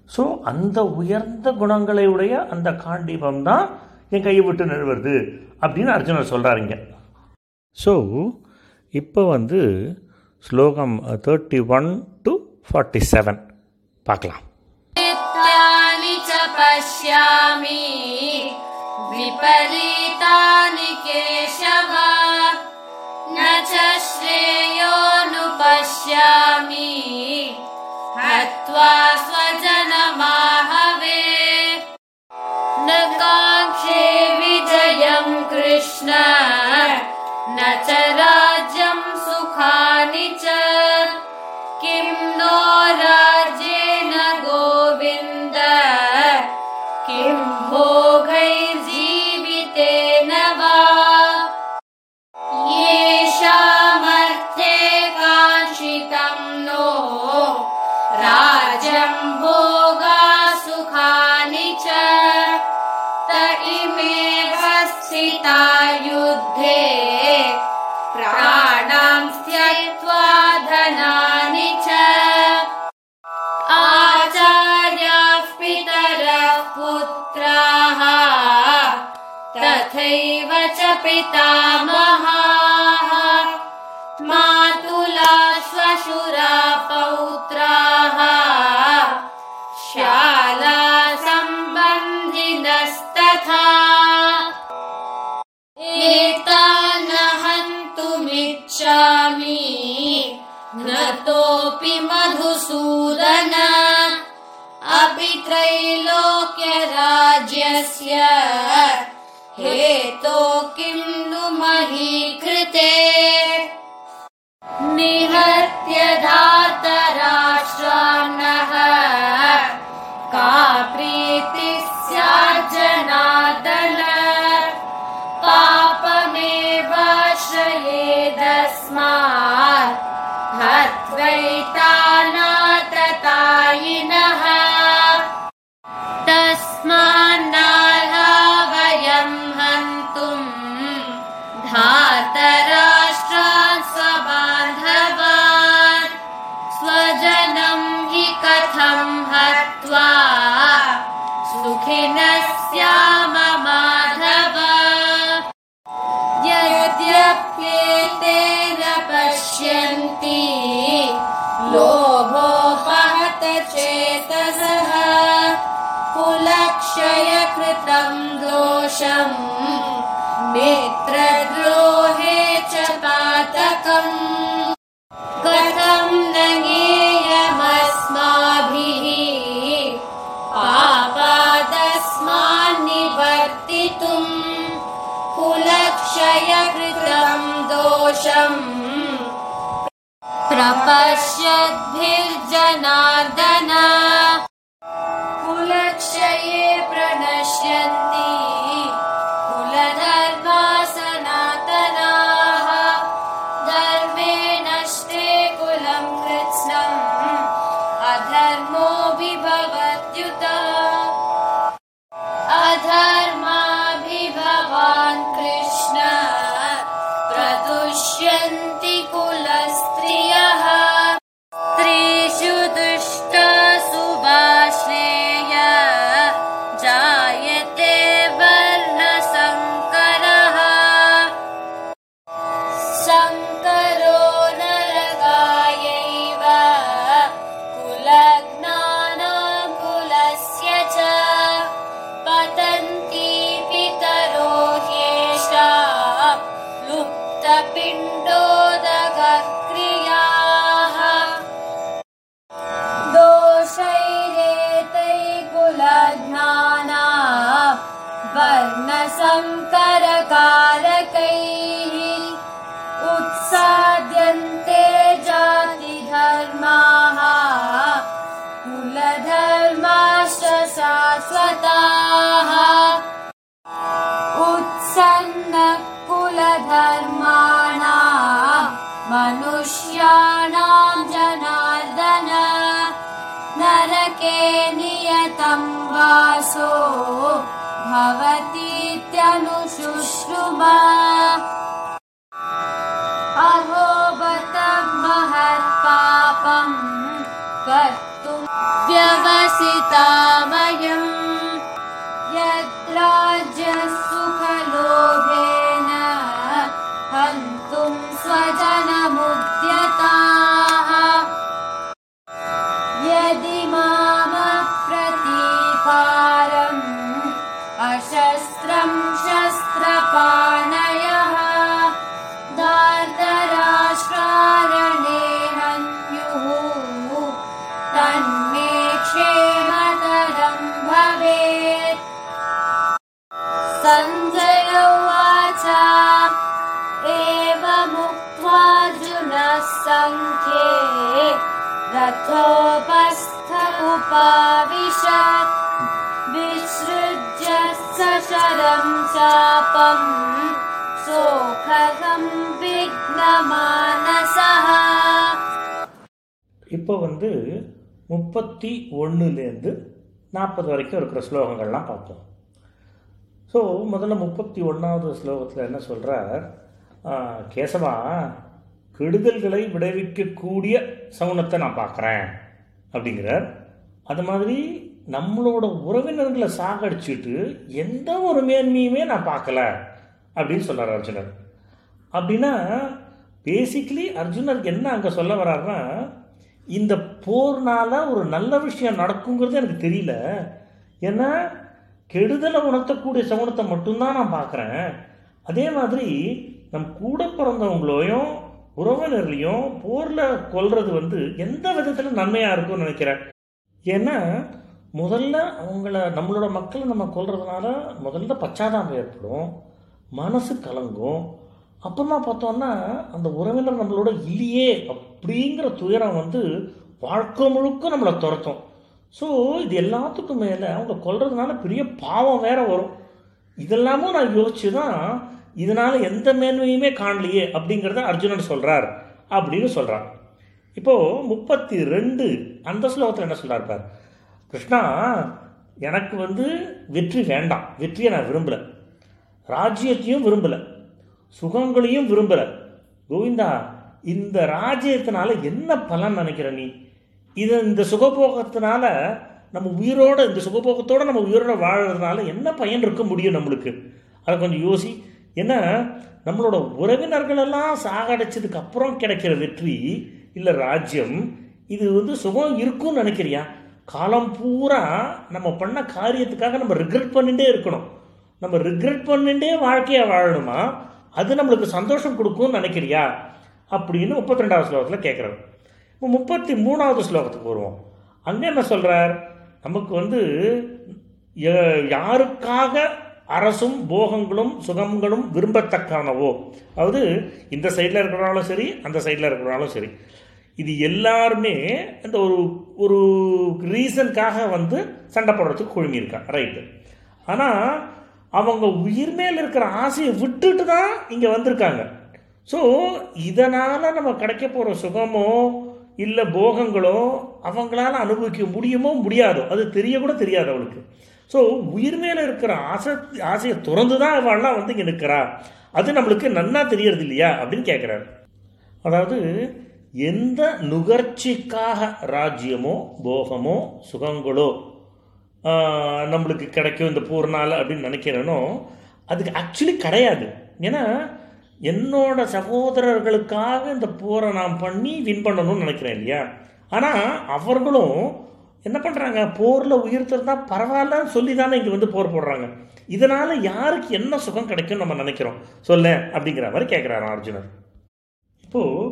ஸோ அந்த உயர்ந்த குணங்களை உடைய அந்த காண்டிபம் தான் என் கையை விட்டு நிறுவுறது அப்படின்னு அர்ஜுனர் சொல்கிறாருங்க ஸோ இப்போ வந்து ஸ்லோகம் thirty one to forty seven பார்க்கலாம் பசியாமி விபரீதானி கேசவா च श्रेयोनुपश्यामि हत्वा स्वजनमाहवे। न काङ्क्षे विजयम् कृष्ण। न च पितामहाः। मातुला श्वशुरा पौत्राः। शाला सम्बन्धिनस्तथा। एतानहन्तुमिच्छामि नतोऽपि मधुसूदन। अपि त्रैलोक्यराज्यस्य। हेतो किं नु मही कृते निहत्य धातराष्ट्रान्नः कुलक्षयकृतं दोषम् मित्रद्रोहे च पातकम्। कथं न ज्ञेयमस्माभिः पापादस्मान्निवर्तितुम्। कुलक्षयकृतं दोषम्। प्रपश्यद्भिर्जनार्दन भवतीत्यनुशुश्रुमा। இப்போ வந்து முப்பத்தி ஒன்றுலேருந்து நாற்பது வரைக்கும் இருக்கிற ஸ்லோகங்கள்லாம் பார்த்தோம் ஸோ முதல்ல முப்பத்தி ஒன்றாவது ஸ்லோகத்தில் என்ன சொல்கிறார் கேசவா கெடுதல்களை விளைவிக்கக்கூடிய சவுனத்தை நான் பார்க்குறேன் அப்படிங்கிறார். அது மாதிரி நம்மளோட உறவினர்களை சாகடிச்சுட்டு எந்த ஒரு மேன்மையுமே நான் பார்க்கல அப்படின்னு சொல்கிறார் அர்ஜுனர் அப்படின்னா பேசிக்கலி அர்ஜுனருக்கு என்ன அங்கே சொல்ல வர்றாருன்னா இந்த போர்னால் ஒரு நல்ல விஷயம் நடக்குங்கிறது எனக்கு தெரியல. ஏன்னா கெடுதலை உணர்த்தக்கூடிய சகுனத்தை மட்டும்தான் நான் பார்க்குறேன். அதே மாதிரி நம் கூட பிறந்தவங்களையும் உறவினர்களையும் போரில் கொல்றது வந்து எந்த விதத்தில் நன்மையாக இருக்கும்னு நினைக்கிறேன்? ஏன்னா முதல்ல அவங்கள நம்மளோட மக்களை நம்ம கொல்றதுனால முதல்ல பச்சாதாபம் ஏற்படும். மனசு கலங்கும். அப்புறமா பார்த்தோன்னா அந்த உறவினர் நம்மளோட இல்லையே அப்படிங்கிற துயரம் வந்து வாழ்க்கை முழுக்க நம்மளை துரத்தும். ஸோ இது எல்லாத்துக்கும் மேலே அவங்க கொல்றதுனால பெரிய பாவம் வேற வரும். இதெல்லாமும் நான் யோசிச்சு தான் இதனால் எந்த மேன்மையுமே காணலையே அப்படிங்கிறத அர்ஜுனன் சொல்கிறார் அப்படின்னு சொல்கிறான் இப்போது முப்பத்தி ரெண்டு அந்த ஸ்லோகத்தில் என்ன சொல்கிறார் பார்? கிருஷ்ணா எனக்கு வந்து வெற்றி வேண்டாம். வெற்றியை நான் விரும்பலை. ராஜ்யத்தையும் விரும்பலை. சுகங்களையும் விரும்புகிற கோவிந்தா இந்த ராஜ்யத்தினால என்ன பலன் நினைக்கிற நீ? இது இந்த சுகபோகத்தினால நம்ம உயிரோட இந்த சுகபோகத்தோட நம்ம உயிரோட வாழறதுனால என்ன பயன் இருக்க முடியும் நம்மளுக்கு? அதை கொஞ்சம் யோசி. ஏன்னா நம்மளோட உறவினர்கள் எல்லாம் அப்புறம் கிடைக்கிற வெற்றி இல்லை ராஜ்யம் இது வந்து சுகம் இருக்கும்னு நினைக்கிறியா? காலம் பூரா நம்ம பண்ண காரியத்துக்காக நம்ம ரிக்ரெட் பண்ணிட்டே இருக்கணும். நம்ம ரிக்ரெட் பண்ணிட்டே வாழ்க்கையை வாழணுமா? அது நம்மளுக்கு சந்தோஷம் கொடுக்கும்னு நினைக்கிறியா? அப்படின்னு முப்பத்தி ரெண்டாவது ஸ்லோகத்தில் கேட்குறாரு இப்போ முப்பத்தி மூணாவது ஸ்லோகத்துக்கு வருவோம் அங்கே என்ன சொல்கிறார் நமக்கு வந்து யாருக்காக அரசும் போகங்களும் சுகங்களும் விரும்பத்தக்கானவோ? அதாவது இந்த சைடில் இருக்கிறனாலும் சரி அந்த சைடில் இருக்கிறனாலும் சரி. இது எல்லாருமே இந்த ஒரு ஒரு ரீசனுக்காக வந்து சண்டை போடுறதுக்கு குழுமியிருக்கா. ரைட்டு ஆனால் அவங்க உயிர் மேல் இருக்கிற ஆசையை விட்டுட்டு தான் இங்கே வந்திருக்காங்க. ஸோ இதனால் நம்ம கிடைக்க போகிற சுகமோ இல்லை போகங்களோ அவங்களால அனுபவிக்க முடியுமோ முடியாதோ அது தெரிய கூட தெரியாது அவளுக்கு. ஸோ உயிர் மேலே இருக்கிற ஆசை ஆசையை துறந்து தான் அவள்லாம் வந்து இங்கே நிற்கிறா அது நம்மளுக்கு நன்னா தெரியறது இல்லையா அப்படின்னு கேட்குறாரு அதாவது எந்த நுகர்ச்சிக்காக ராஜ்யமோ போகமோ சுகங்களோ நம்மளுக்கு கிடைக்கும் இந்த பூர்ணால் அப்படின்னு நினைக்கிறேனோ அதுக்கு ஆக்சுவலி கிடையாது. ஏன்னா என்னோட சகோதரர்களுக்காக இந்த போரை நான் பண்ணி வின் பண்ணணும்னு நினைக்கிறேன் இல்லையா? ஆனால் அவர்களும் என்ன பண்ணுறாங்க போரில் உயிர் திறந்தா பரவாயில்லன்னு சொல்லி தானே இங்கே வந்து போர் போடுறாங்க. இதனால் யாருக்கு என்ன சுகம் கிடைக்கும் நம்ம நினைக்கிறோம்? சொல்ல அப்படிங்கிற மாதிரி கேட்குறாரு அர்ஜுனர். இப்போது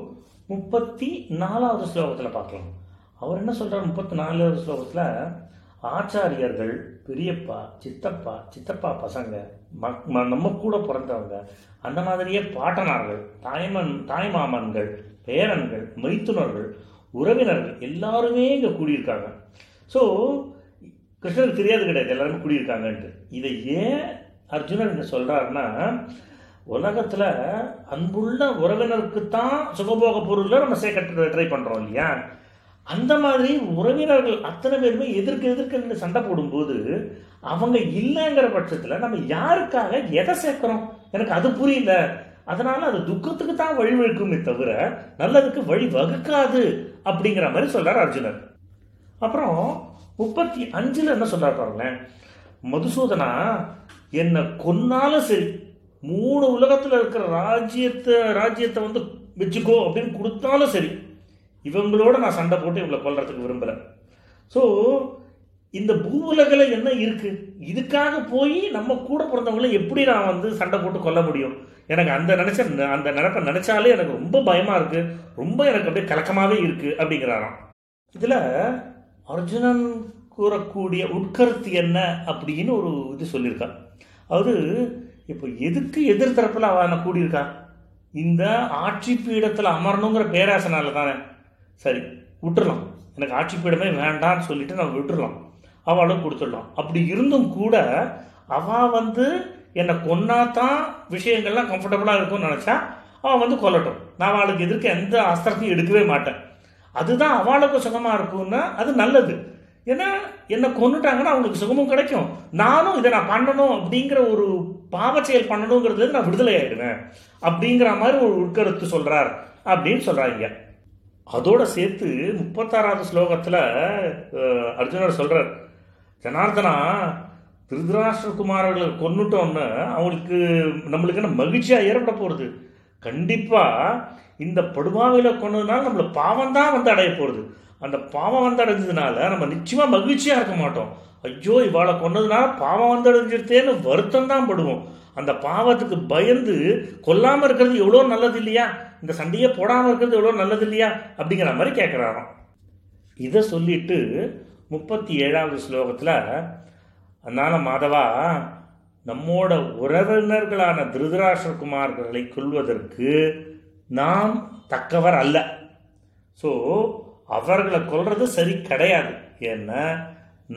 முப்பத்தி நாலாவது ஸ்லோகத்தில் பார்க்கலாம். அவர் என்ன சொல்கிறார் முப்பத்தி நாலாவது ஸ்லோகத்தில்? ஆச்சாரியர்கள் பெரியப்பா சித்தப்பா சித்தப்பா பசங்க மக் ம- நம்ம கூட பிறந்தவங்க அந்த மாதிரியே பாட்டனார்கள் தாய்மன் தாய்மாமன்கள் பேரன்கள் மைத்துனர்கள் உறவினர்கள் எல்லாருமே இங்கே கூடியிருக்காங்க. ஸோ கிருஷ்ணருக்கு தெரியாது கிடையாது எல்லாருமே கூடியிருக்காங்கன்ட்டு. இதை ஏன் அர்ஜுனர் இங்கே சொல்கிறாருன்னா உலகத்தில் அன்புள்ள உறவினருக்கு தான் சுகபோக பொருளில் நம்ம சேர்க்க ட்ரை பண்ணுறோம் இல்லையா? அந்த மாதிரி உறவினர்கள் அத்தனை பேருமே எதிர்க்க எதிர்க்க சண்டை போடும்போது அவங்க இல்லைங்கிற பட்சத்தில் நம்ம யாருக்காக எதை சேர்க்குறோம்? எனக்கு அது புரியல. அதனால அது துக்கத்துக்கு தான் வழிவகுக்குமே தவிர நல்லதுக்கு வழி வகுக்காது அப்படிங்கிற மாதிரி சொல்றார் அர்ஜுனர் அப்புறம் முப்பத்தி அஞ்சுல என்ன சொல்றாரு பாருங்களேன். மதுசூதனா என்னை கொன்னாலும் சரி மூணு உலகத்தில் இருக்கிற ராஜ்யத்தை ராஜ்யத்தை வந்து வச்சுக்கோ அப்படின்னு கொடுத்தாலும் சரி இவங்களோட நான் சண்டை போட்டு இவங்களை கொல்றதுக்கு விரும்புகிறேன் ஸோ இந்த பூவுலகில் என்ன இருக்கு? இதுக்காக போய் நம்ம கூட பிறந்தவங்களை எப்படி நான் வந்து சண்டை போட்டு கொல்ல முடியும்? எனக்கு அந்த நினைச்ச அந்த நினைப்பை நினைச்சாலே எனக்கு ரொம்ப பயமா இருக்கு. ரொம்ப எனக்கு அப்படியே கலக்கமாகவே இருக்கு அப்படிங்கிறாராம். இதில் அர்ஜுனன் கூறக்கூடிய உட்கருத்து என்ன அப்படின்னு ஒரு இது சொல்லியிருக்கா. அதாவது இப்போ எதுக்கு எதிர்த்தரப்பில் அவனை கூடியிருக்கா? இந்த ஆட்சி பீடத்தில் அமரணுங்கிற பேராசனால தானே. சரி விட்டுடலாம் எனக்கு ஆட்சி பீடமே வேண்டாம்னு சொல்லிட்டு நம்ம விட்டுடலாம் அவளும் கொடுத்துடலாம். அப்படி இருந்தும் கூட அவள் வந்து என்னை கொன்னாதான் விஷயங்கள்லாம் கம்ஃபர்டபுளாக இருக்கும்னு நினச்சா அவன் வந்து கொல்லட்டும். நான் அவளுக்கு எதிர்க்க எந்த அஸ்திரத்தையும் எடுக்கவே மாட்டேன். அதுதான் அவளுக்கு சுகமாக இருக்கும்னா அது நல்லது. ஏன்னா என்னை கொன்னுட்டாங்கன்னா அவங்களுக்கு சுகமும் கிடைக்கும். நானும் இதை நான் பண்ணணும் அப்படிங்கிற ஒரு பாவ செயல் பண்ணணுங்கிறது நான் விடுதலை ஆயிடுவேன் அப்படிங்கிற மாதிரி ஒரு உட்கருத்து சொல்கிறார் அப்படின்னு சொல்கிறாங்க அதோட சேர்த்து முப்பத்தாறாவது ஸ்லோகத்தில் அர்ஜுனர் சொல்கிறார் ஜனார்தனா திருதராஷ்டிரகுமாரர்களை குமாரர்களை அவங்களுக்கு நம்மளுக்கு என்ன மகிழ்ச்சியாக ஏற்பட போகிறது கண்டிப்பாக இந்த படுபாவையில் கொண்டதுனால நம்மளை பாவம் தான் வந்து அடைய போகிறது அந்த பாவம் வந்து அடைஞ்சதுனால நம்ம நிச்சயமாக மகிழ்ச்சியாக இருக்க மாட்டோம். ஐயோ இவாளை கொன்னதுனால பாவம் வந்து அடைஞ்சிருத்தேன்னு வருத்தம் தான் படுவோம். அந்த பாவத்துக்கு பயந்து கொல்லாமல் இருக்கிறது எவ்வளோ நல்லது இல்லையா? இந்த சண்டையே போடாமல் இருக்கிறது எவ்வளோ நல்லது இல்லையா? அப்படிங்கிற மாதிரி கேட்குறாராம் இதை சொல்லிட்டு முப்பத்தி ஏழாவது ஸ்லோகத்தில் அதனால மாதவா நம்மோட உறவினர்களான திருதராஷ்டிர குமார்களை கொள்வதற்கு நாம் தக்கவர் அல்ல. ஸோ அவர்களை கொல்றது சரி கிடையாது. ஏன்னா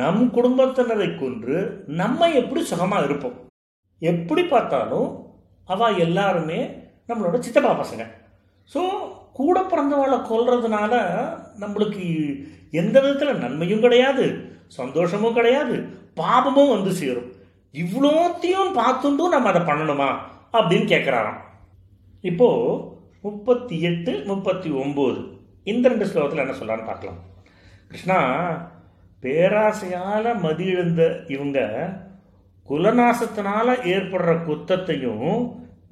நம் குடும்பத்தினரை கொன்று நம்ம எப்படி சுகமாக இருப்போம்? எப்படி பார்த்தாலும் அவள் எல்லாருமே நம்மளோட சித்தப்பா பசங்க. ஸோ கூட பிறந்தவாளை கொல்றதுனால நம்மளுக்கு எந்த விதத்தில் நன்மையும் கிடையாது சந்தோஷமும் கிடையாது பாபமும் வந்து சேரும். இவ்வளோத்தையும் பார்த்துட்டும் நம்ம அதை பண்ணணுமா அப்படின்னு கேட்குறாராம் இப்போது முப்பத்தி எட்டு முப்பத்தி ஒம்பது இந்த ரெண்டு ஸ்லோகத்தில் என்ன சொல்றான்னு பார்க்கலாம். கிருஷ்ணா பேராசையால் மதியிழந்த இவங்க குலநாசத்தினால ஏற்படுற குத்தத்தையும்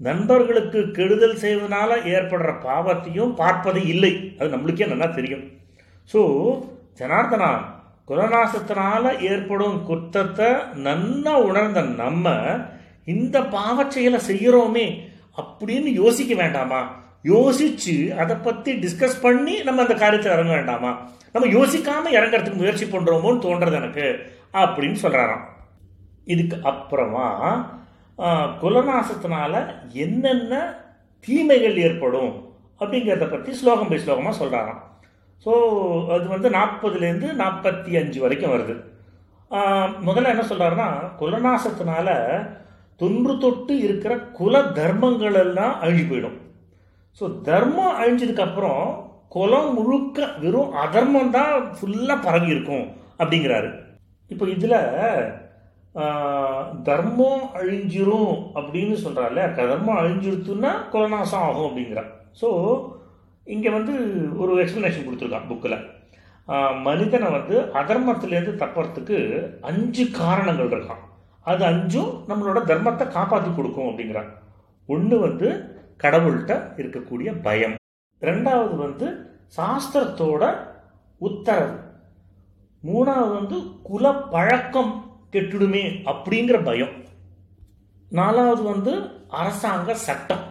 நண்பர்களுக்கு கெடுதல் செய்வதனால ஏற்படுற பாவத்தையும் பார்ப்பது இல்லை. அது நம்மளுக்கே நல்லா தெரியும். ஸோ ஜனார்தனா குலநாசத்தினால ஏற்படும் குத்தத்தை நன்னா உணர்ந்த நம்ம இந்த பாவ செயலை செய்கிறோமே அப்படின்னு யோசிக்க வேண்டாமா? யோசிச்சு அதை பற்றி டிஸ்கஸ் பண்ணி நம்ம அந்த காரியத்தில் இறங்க வேண்டாமா? நம்ம யோசிக்காம இறங்கிறதுக்கு முயற்சி பண்ணுறோமோன்னு தோன்றது எனக்கு அப்படின்னு சொல்கிறாராம் இதுக்கு அப்புறமா குலநாசத்தினால என்னென்ன தீமைகள் ஏற்படும் அப்படிங்கிறத பற்றி ஸ்லோகம் பை ஸ்லோகமாக சொல்கிறாராம் ஸோ அது வந்து நாற்பதுலேருந்து நாற்பத்தி அஞ்சு வரைக்கும் வருது. முதல்ல என்ன சொல்கிறாருன்னா குலநாசத்தினால தொன்று தொட்டு இருக்கிற குல தர்மங்கள் எல்லாம் அழிஞ்சு போயிடும். ஸோ தர்மம் அழிஞ்சதுக்கப்புறம் குலம் முழுக்க வெறும் அதர்மம் தான் ஃபுல்லாக பரவி இருக்கும் அப்படிங்கிறாரு. இப்போ இதில் தர்மம் அழிஞ்சிரும் அப்படின்னு சொல்கிறாள் தர்மம் அழிஞ்சிருத்துன்னா குலநாசம் ஆகும் அப்படிங்கிறா. ஸோ இங்கே வந்து ஒரு எக்ஸ்ப்ளனேஷன் கொடுத்துருக்கான் புக்கில் மனிதனை வந்து அதர்மத்திலேருந்து தப்புறதுக்கு அஞ்சு காரணங்கள் இருக்கான். அது அஞ்சும் நம்மளோட தர்மத்தை காப்பாற்றி கொடுக்கும் அப்படிங்கிறான் ஒன்று வந்து கடவுள்கிட்ட இருக்கக்கூடிய பயம். ரெண்டாவது வந்து சாஸ்திரத்தோட உத்தரவு. மூணாவது வந்து குல பழக்கம் கெட்டுடுமே அப்படிங்கிற பயம். நாலாவது வந்து அரசாங்க சட்டம்.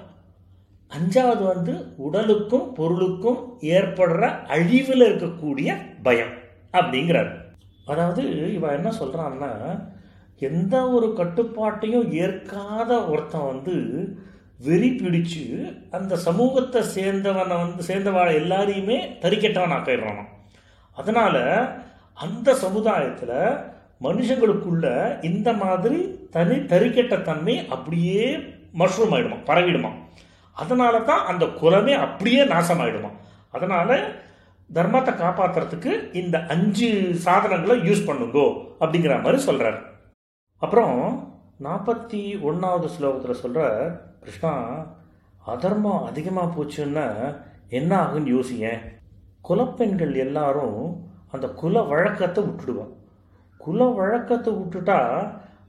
அஞ்சாவது வந்து உடலுக்கும் பொருளுக்கும் ஏற்படுற அழிவில் இருக்கக்கூடிய பயம் அப்படிங்கிறார். அதாவது இவன் என்ன சொல்கிறான்னா எந்த ஒரு கட்டுப்பாட்டையும் ஏற்காத ஒருத்தன் வந்து வெறி பிடிச்சு அந்த சமூகத்தை சேர்ந்தவனை வந்து சேர்ந்தவாழ எல்லாரையுமே தறிக்கெட்டவன் ஆக்கிடுறான் அதனால் அந்த சமுதாயத்தில் மனுஷங்களுக்குள்ள இந்த மாதிரி தனி தறிக்கெட்ட தன்மை அப்படியே மஷ்ரூம் ஆகிடுமா பரவிடுமா. அதனால தான் அந்த குலமே அப்படியே நாசமாயிடுமா. அதனால தர்மத்தை காப்பாற்றுறதுக்கு இந்த அஞ்சு சாதனங்களை யூஸ் பண்ணுங்கோ அப்படிங்கிற மாதிரி சொல்கிறார் அப்புறம் நாற்பத்தி ஒன்றாவது ஸ்லோகத்தில் சொல்கிற கிருஷ்ணா அதர்மம் அதிகமாக போச்சுன்னா என்ன ஆகுன்னு யோசிங்க. குலப்பெண்கள் எல்லாரும் அந்த குல வழக்கத்தை விட்டுடுவோம் குல வழக்கத்தை விட்டுட்டா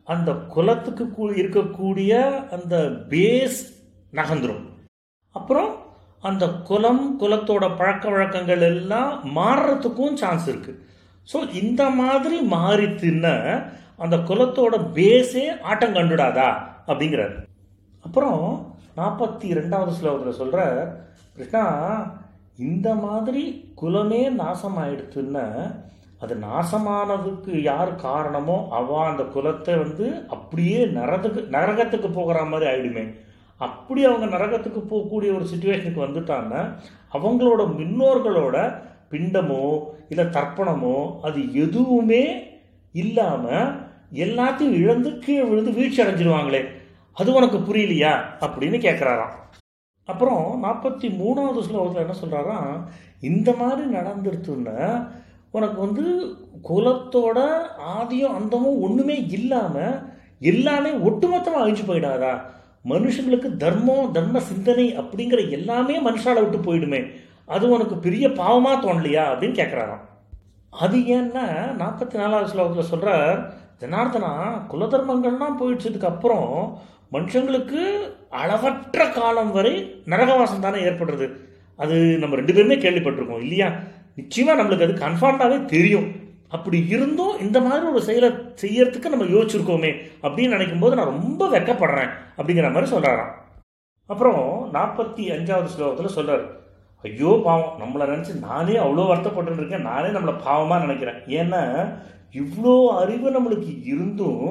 அந்த குலத்துக்கு இருக்கக்கூடிய அந்த பேஸ் நகர்ந்துடும் அப்புறம் அந்த குலம் குலத்தோட பழக்க வழக்கங்கள் எல்லாம் மாறுறதுக்கும் சான்ஸ் இருக்கு. ஸோ இந்த மாதிரி மாறித்துன்னா அந்த குலத்தோட பேஸே ஆட்டம் கண்டுடாதா? அப்படிங்கிறார். அப்புறம் நாற்பத்தி ரெண்டாவது ஸ்லோகத்தில் சொல்கிற கிருஷ்ணா இந்த மாதிரி குலமே நாசமாயிடுத்துன்னா அது நாசமானதுக்கு யார் காரணமோ அவ அந்த குலத்தை வந்து அப்படியே நரகத்துக்கு நரகத்துக்கு போகிற மாதிரி ஆயிடுமே. அப்படி அவங்க நரகத்துக்கு போகக்கூடிய ஒரு சுச்சுவேஷனுக்கு வந்துட்டாங்கன்னா அவங்களோட முன்னோர்களோட பிண்டமோ இல்லை தர்ப்பணமோ அது எதுவுமே இல்லாமல் எல்லாத்தையும் இழந்து கீழே விழுந்து வீழ்ச்சி அடைஞ்சிருவாங்களே. அது உனக்கு புரியலையா? அப்படின்னு கேட்குறாராம் அப்புறம் நாற்பத்தி மூணாவது ஸ்லோகத்தில் என்ன சொல்கிறாராம் இந்த மாதிரி நடந்துருத்துன்னா உனக்கு வந்து குலத்தோட ஆதியும் அந்தமும் ஒன்றுமே இல்லாமல் எல்லாமே ஒட்டுமொத்தமாக அழிஞ்சு போயிடாதா? மனுஷங்களுக்கு தர்மம் தர்ம சிந்தனை அப்படிங்கிற எல்லாமே மனுஷால விட்டு போயிடுமே. அது உனக்கு பெரிய பாவமாக தோணலையா அப்படின்னு கேட்குறாராம் அது ஏன்னா நாற்பத்தி நாலாவது ஸ்லோகத்தில் சொல்கிறார் ஜனார்தனா குலதர்மங்கள்லாம் போயிடுச்சதுக்கு அப்புறம் மனுஷங்களுக்கு அளவற்ற காலம் வரை நரகவாசம் தானே ஏற்படுறது? அது நம்ம ரெண்டு பேருமே கேள்விப்பட்டிருக்கோம் இல்லையா? நிச்சயமாக நம்மளுக்கு அது கன்ஃபார்ம்டாகவே தெரியும். அப்படி இருந்தும் இந்த மாதிரி ஒரு செயலை செய்யறதுக்கு நம்ம யோசிச்சிருக்கோமே அப்படின்னு நினைக்கும் போது நான் ரொம்ப வெக்கப்படுறேன் அப்படிங்கிற மாதிரி சொல்கிறாராம் அப்புறம் நாற்பத்தி அஞ்சாவது ஸ்லோகத்தில் சொல்கிறார் ஐயோ பாவம் நம்மளை நினச்சி நானே அவ்வளோ வருத்தப்பட்டு இருக்கேன் நானே நம்மளை பாவமாக நினைக்கிறேன். ஏன்னா இவ்வளோ அறிவு நம்மளுக்கு இருந்தும்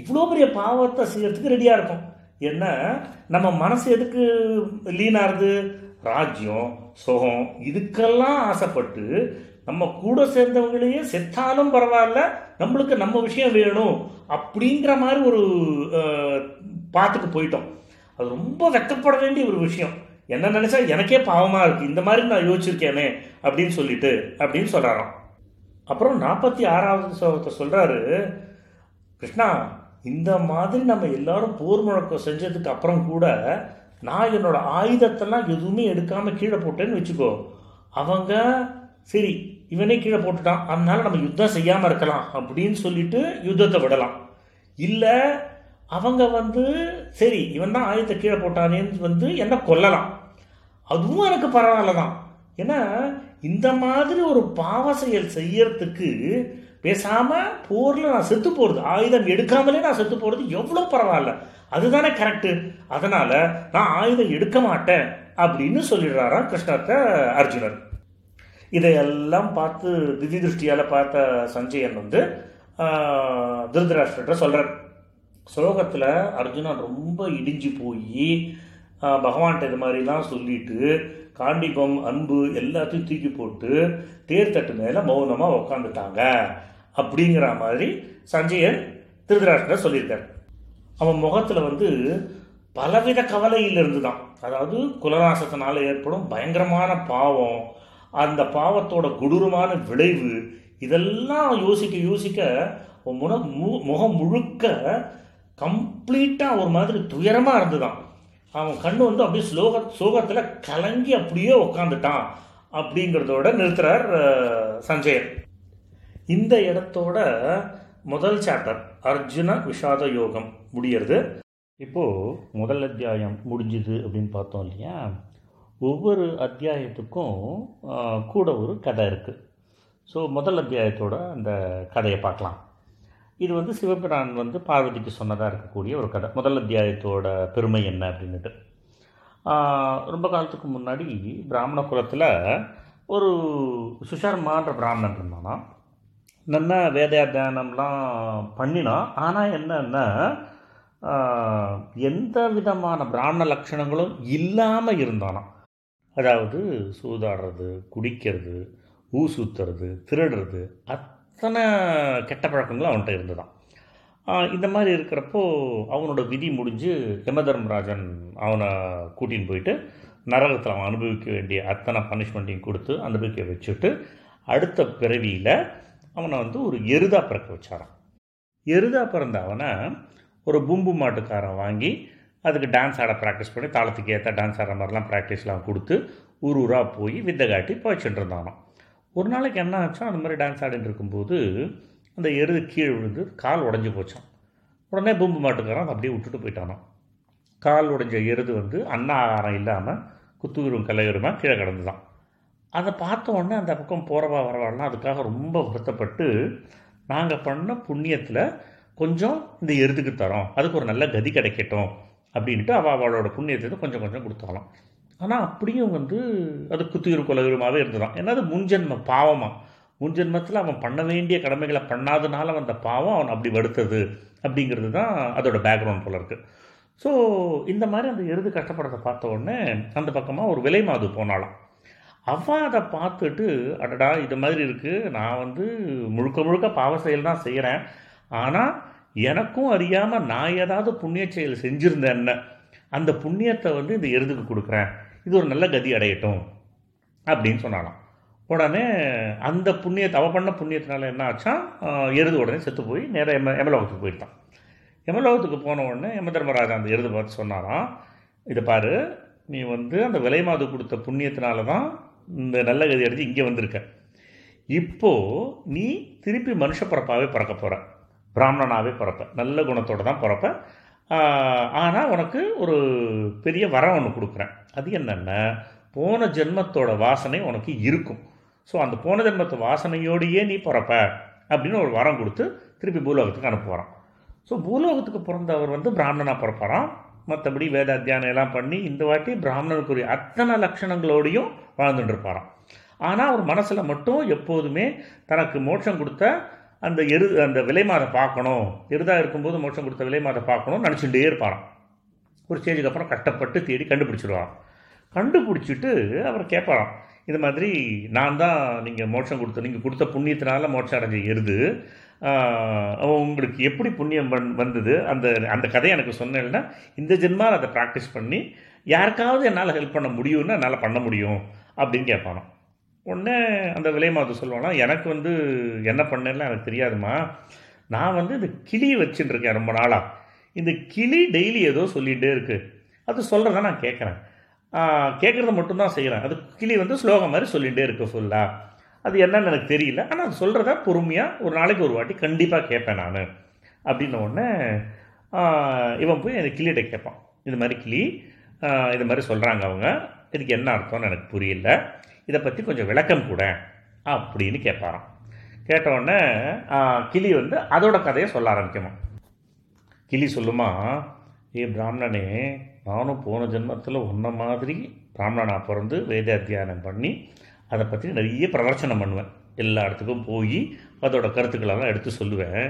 இவ்வளோ பெரிய பாவத்தை செய்யறதுக்கு ரெடியாக இருக்கும். ஏன்னா நம்ம மனசு எதுக்கு லீனாகுது ராஜ்யம் சுகம் இதுக்கெல்லாம் ஆசைப்பட்டு நம்ம கூட சேர்ந்தவங்களையே செத்தாலும் பரவாயில்ல நம்மளுக்கு நம்ம விஷயம் வேணும் அப்படிங்கிற மாதிரி ஒரு பாத்துக்கு போயிட்டோம். அது ரொம்ப வெக்கப்பட வேண்டிய ஒரு விஷயம். என்ன நினச்சா எனக்கே பாவமாக இருக்குது இந்த மாதிரி நான் யோசிச்சிருக்கேனே அப்படின்னு சொல்லிட்டு அப்படின்னு சொல்கிறாராம் அப்புறம் நாற்பத்தி ஆறாவது ஸ்லோகத்தை சொல்கிறாரு கிருஷ்ணா இந்த மாதிரி நம்ம எல்லாரும் போர் முழக்கம் செஞ்சதுக்கு அப்புறம் கூட நான் என்னோட ஆயுதத்தெல்லாம் எதுவுமே எடுக்காமல் கீழே போட்டேன்னு வச்சுக்கோ. அவங்க சரி இவனே கீழே போட்டுட்டான். அதனால் நம்ம யுத்தம் செய்யாமல் இருக்கலாம் அப்படின்னு சொல்லிட்டு யுத்தத்தை விடலாம். இல்லை அவங்க வந்து சரி இவன் தான் ஆயுதத்தை கீழே போட்டானேன்னு வந்து என்னை கொல்லலாம். அதுவும் எனக்கு பரவாயில்ல தான் ஏன்னா இந்த மாதிரி ஒரு பாவ செயல் செய்யறதுக்கு பேசாமல் போரில் நான் செத்து போகிறது ஆயுதம் எடுக்காமலே நான் செத்து போகிறது எவ்வளோ பரவாயில்ல. அதுதானே கரெக்டு அதனால நான் ஆயுதம் எடுக்க மாட்டேன் அப்படின்னு சொல்லிடுறாராம் கிருஷ்ணர்த்த அர்ஜுனர் இதையெல்லாம் பார்த்து திதி திருஷ்டியால் பார்த்த சஞ்சயன் வந்து ஆஹ், சொல்கிறார் ஸ்லோகத்தில் அர்ஜுனன் ரொம்ப இடிஞ்சு போய் பகவான்கிட்ட இது மாதிரிலாம் சொல்லிட்டு காண்டிபம் அன்பு எல்லாத்தையும் தூக்கி போட்டு தேர் தட்டு மேலே மௌனமாக உக்காந்துட்டாங்க. அப்படிங்கிற மாதிரி சஞ்சயன் திருதராஷ்டிரர் சொல்லியிருக்கார். அவன் முகத்தில் வந்து பலவித கவலையில் இருந்து தான் அதாவது குலநாசத்தினால் ஏற்படும் பயங்கரமான பாவம் அந்த பாவத்தோட கொடூரமான விளைவு இதெல்லாம் யோசிக்க யோசிக்க முன மு- முகம் முழுக்க கம்ப்ளீட்டாக ஒரு மாதிரி துயரமாக இருந்துதான். அவன் கண்ணு வந்து அப்படியே ஸ்லோக சோகத்தில் கலங்கி அப்படியே உக்காந்துட்டான் அப்படிங்கிறதோட நிறுத்துறார் சஞ்சயன். இந்த இடத்தோட முதல் சாப்டர் அர்ஜுன விஷாத யோகம் முடியறது. இப்போது முதல் அத்தியாயம் முடிஞ்சுது அப்படின்னு பார்த்தோம் இல்லையா? ஒவ்வொரு அத்தியாயத்துக்கும் கூட ஒரு கதை இருக்குது ஸோ முதல் அத்தியாயத்தோட அந்த கதையை பார்க்கலாம். இது வந்து சிவபிரான் வந்து பார்வதிக்கு சொன்னதாக இருக்கக்கூடிய ஒரு கதை. முதல் அத்தியாயத்தோட பெருமை என்ன அப்படின்னுட்டு. ரொம்ப காலத்துக்கு முன்னாடி பிராமண குலத்தில் ஒரு சுஷர்மான்ற பிராமணன் இருந்தானா என்னென்ன வேதாத்தியானம்லாம் பண்ணினான் ஆனால் என்னென்னா எந்த விதமான பிராமண லட்சணங்களும் இல்லாமல் இருந்தானாம். அதாவது சூதாடுறது குடிக்கிறது ஊ சுற்றுறது திருடுறது அத்தனை கெட்ட பழக்கங்களும் அவன்கிட்ட இருந்துதான். இந்த மாதிரி இருக்கிறப்போ அவனோட விதி முடிஞ்சு யமதர்மராஜன் அவனை கூட்டின்னு போயிட்டு நரகத்தில் அவன் அனுபவிக்க வேண்டிய அத்தனை பனிஷ்மெண்ட்டையும் கொடுத்து அனுபவிக்க வச்சுட்டு அடுத்த பிறவியில் அவனை வந்து ஒரு எருதாக பிறக்க வச்சாரான் எருதாக பிறந்த அவனை ஒரு பூம்பு மாட்டுக்காரன் வாங்கி அதுக்கு டான்ஸ் ஆட ப்ராக்டிஸ் பண்ணி தாளத்துக்கு ஏற்ற டான்ஸ் ஆடுற மாதிரிலாம் ப்ராக்டிஸ்லாம் கொடுத்து ஊர் ஊராக போய் வித்தை காட்டி போய்ச்சுட்டு இருந்தானோ ஒரு நாளைக்கு என்ன ஆச்சோ அந்த மாதிரி டான்ஸ் ஆடிட்டு இருக்கும்போது அந்த எருது கீழே விழுந்து கால் உடஞ்சி போச்சான் உடனே பூம்பு மாட்டுக்காரன் அதை அப்படியே விட்டுட்டு போயிட்டானோ கால் உடைஞ்ச எருது வந்து அன்ன ஆகாரம் இல்லாமல் குத்துயிரும் கலையுருமா கீழே கிடந்துதான். அதை பார்த்த உடனே அந்த பக்கம் போகிறவா வரவாலாம் அதுக்காக ரொம்ப வருத்தப்பட்டு நாங்கள் பண்ண புண்ணியத்தில் கொஞ்சம் இந்த எருதுக்கு தரோம். அதுக்கு ஒரு நல்ல கதி கிடைக்கட்டும். அப்படின்ட்டு அவள் அவளோட புண்ணியத்தை கொஞ்சம் கொஞ்சம் கொடுத்தாலாம் ஆனால் அப்படியும் வந்து அது குத்துயிரும் கொலகுருமாவே இருந்துதான். ஏன்னா அது முன்ஜென்ம பாவமாக முன்ஜென்மத்தில் அவன் பண்ண வேண்டிய கடமைகளை பண்ணாதனால வந்த பாவம் அவன் அப்படி வருத்தது அப்படிங்கிறது தான் அதோட பேக்ரவுண்ட் போல இருக்குது ஸோ இந்த மாதிரி அந்த எருது கஷ்டப்படுறதை பார்த்த உடனே அந்த பக்கமாக ஒரு விலை மாது போனாலாம் அவள் அதை பார்த்துட்டு அடடா இது மாதிரி இருக்குது நான் வந்து முழுக்க முழுக்க பாவ செயல் தான் செய்கிறேன் ஆனால் எனக்கும் அறியாமல் நான் ஏதாவது புண்ணிய செயல் என்ன அந்த புண்ணியத்தை வந்து இந்த எருதுக்கு கொடுக்குறேன். இது ஒரு நல்ல கதி அடையட்டும் அப்படின்னு சொன்னாலாம். உடனே அந்த புண்ணியத்தை அவள் பண்ண புண்ணியத்தினால என்ன ஆச்சா எருது உடனே செத்து போய் நேராக எம எமலோகத்துக்கு போயிட்டான். எமலோகத்துக்கு போன உடனே யம தர்மராஜா அந்த எருது பார்த்து சொன்னாராம். இதை பாரு நீ வந்து அந்த விலை மாது கொடுத்த புண்ணியத்தினால தான் இந்த நல்ல கதி அடித்து இங்கே வந்திருக்க. இப்போது நீ திருப்பி மனுஷ பிறப்பாகவே பிறக்க போகிற பிராமணனாகவே பிறப்ப. நல்ல குணத்தோடு தான் பிறப்ப. ஆனால் உனக்கு ஒரு பெரிய வரம் ஒன்று கொடுக்குறேன். அது என்னென்ன போன ஜென்மத்தோட வாசனை உனக்கு இருக்கும். ஸோ அந்த போன ஜென்மத்து வாசனையோடையே நீ பிறப்ப அப்படின்னு ஒரு வரம் கொடுத்து திருப்பி பூலோகத்துக்கு அனுப்புவாராம் ஸோ பூலோகத்துக்கு பிறந்தவர் வந்து பிராமணனாக பிறப்பாராம். மற்றபடி வேத அத்தியானம் எல்லாம் பண்ணி இந்த வாட்டி பிராமணனுக்குரிய அத்தனை லட்சணங்களோடையும் வாழ்ந்துட்டு இருப்பாராம் ஆனால் அவர் மனசில் மட்டும் எப்போதுமே தனக்கு மோட்சம் கொடுத்த அந்த எரு அந்த விலைமாதை பார்க்கணும் எருதாக இருக்கும்போது மோட்சம் கொடுத்த விலைமாதை பார்க்கணும்னு நினச்சிட்டே இருப்பாராம். ஒரு ஸ்டேஜுக்கு அப்புறம் கஷ்டப்பட்டு தேடி கண்டுபிடிச்சிடுவாராம். கண்டுபிடிச்சிட்டு அவர் கேட்பாராம் இது மாதிரி நான் தான் நீங்கள் மோட்சம் கொடுத்த நீங்கள் கொடுத்த புண்ணியத்தினால மோட்சம் அடைஞ்ச எருது உங்களுக்கு எப்படி புண்ணியம் வந் வந்தது? அந்த அந்த கதையை எனக்கு சொன்னேன்னா இந்த ஜென்மாவில் அதை ப்ராக்டிஸ் பண்ணி யாருக்காவது என்னால் ஹெல்ப் பண்ண முடியும்னா என்னால் பண்ண முடியும் அப்படின்னு கேட்பானோ உடனே அந்த விலை சொல்லுவானா எனக்கு வந்து என்ன பண்ணேன்னா எனக்கு தெரியாதுமா நான் வந்து இந்த கிளி வச்சுட்டு இருக்கேன் ரொம்ப நாளாக இந்த கிளி டெய்லி ஏதோ சொல்லிகிட்டே இருக்குது அது சொல்கிறத நான் கேட்குறேன். கேட்குறத மட்டும்தான் செய்கிறேன் அது கிளி வந்து ஸ்லோகம் மாதிரி சொல்லிகிட்டே இருக்குது ஃபுல்லாக அது என்னன்னு எனக்கு தெரியல. ஆனால் அது சொல்கிறத பொறுமையாக ஒரு நாளைக்கு ஒரு வாட்டி கண்டிப்பாக கேட்பேன் நான். அப்படின்ன உடனே இவன் போய் அந்த கிளியிட்ட கேட்பான். இது மாதிரி கிளி இது மாதிரி சொல்கிறாங்க அவங்க. இதுக்கு என்ன அர்த்தம்னு எனக்கு புரியல. இதை பற்றி கொஞ்சம் விளக்கம் கூட அப்படின்னு கேட்பாராம். கேட்டவுடனே கிளி வந்து அதோட கதையை சொல்ல ஆரம்பிக்குமா கிளி சொல்லுமா ஏ பிராமணனே நானும் போன ஜென்மத்தில் உன்ன மாதிரி பிராமணனாக பிறந்து வேத அத்தியானம் பண்ணி அதை பற்றி நிறைய பிரவர்ச்சனம் பண்ணுவேன். எல்லா இடத்துக்கும் போய் அதோட கருத்துக்களெல்லாம் எடுத்து சொல்லுவேன்.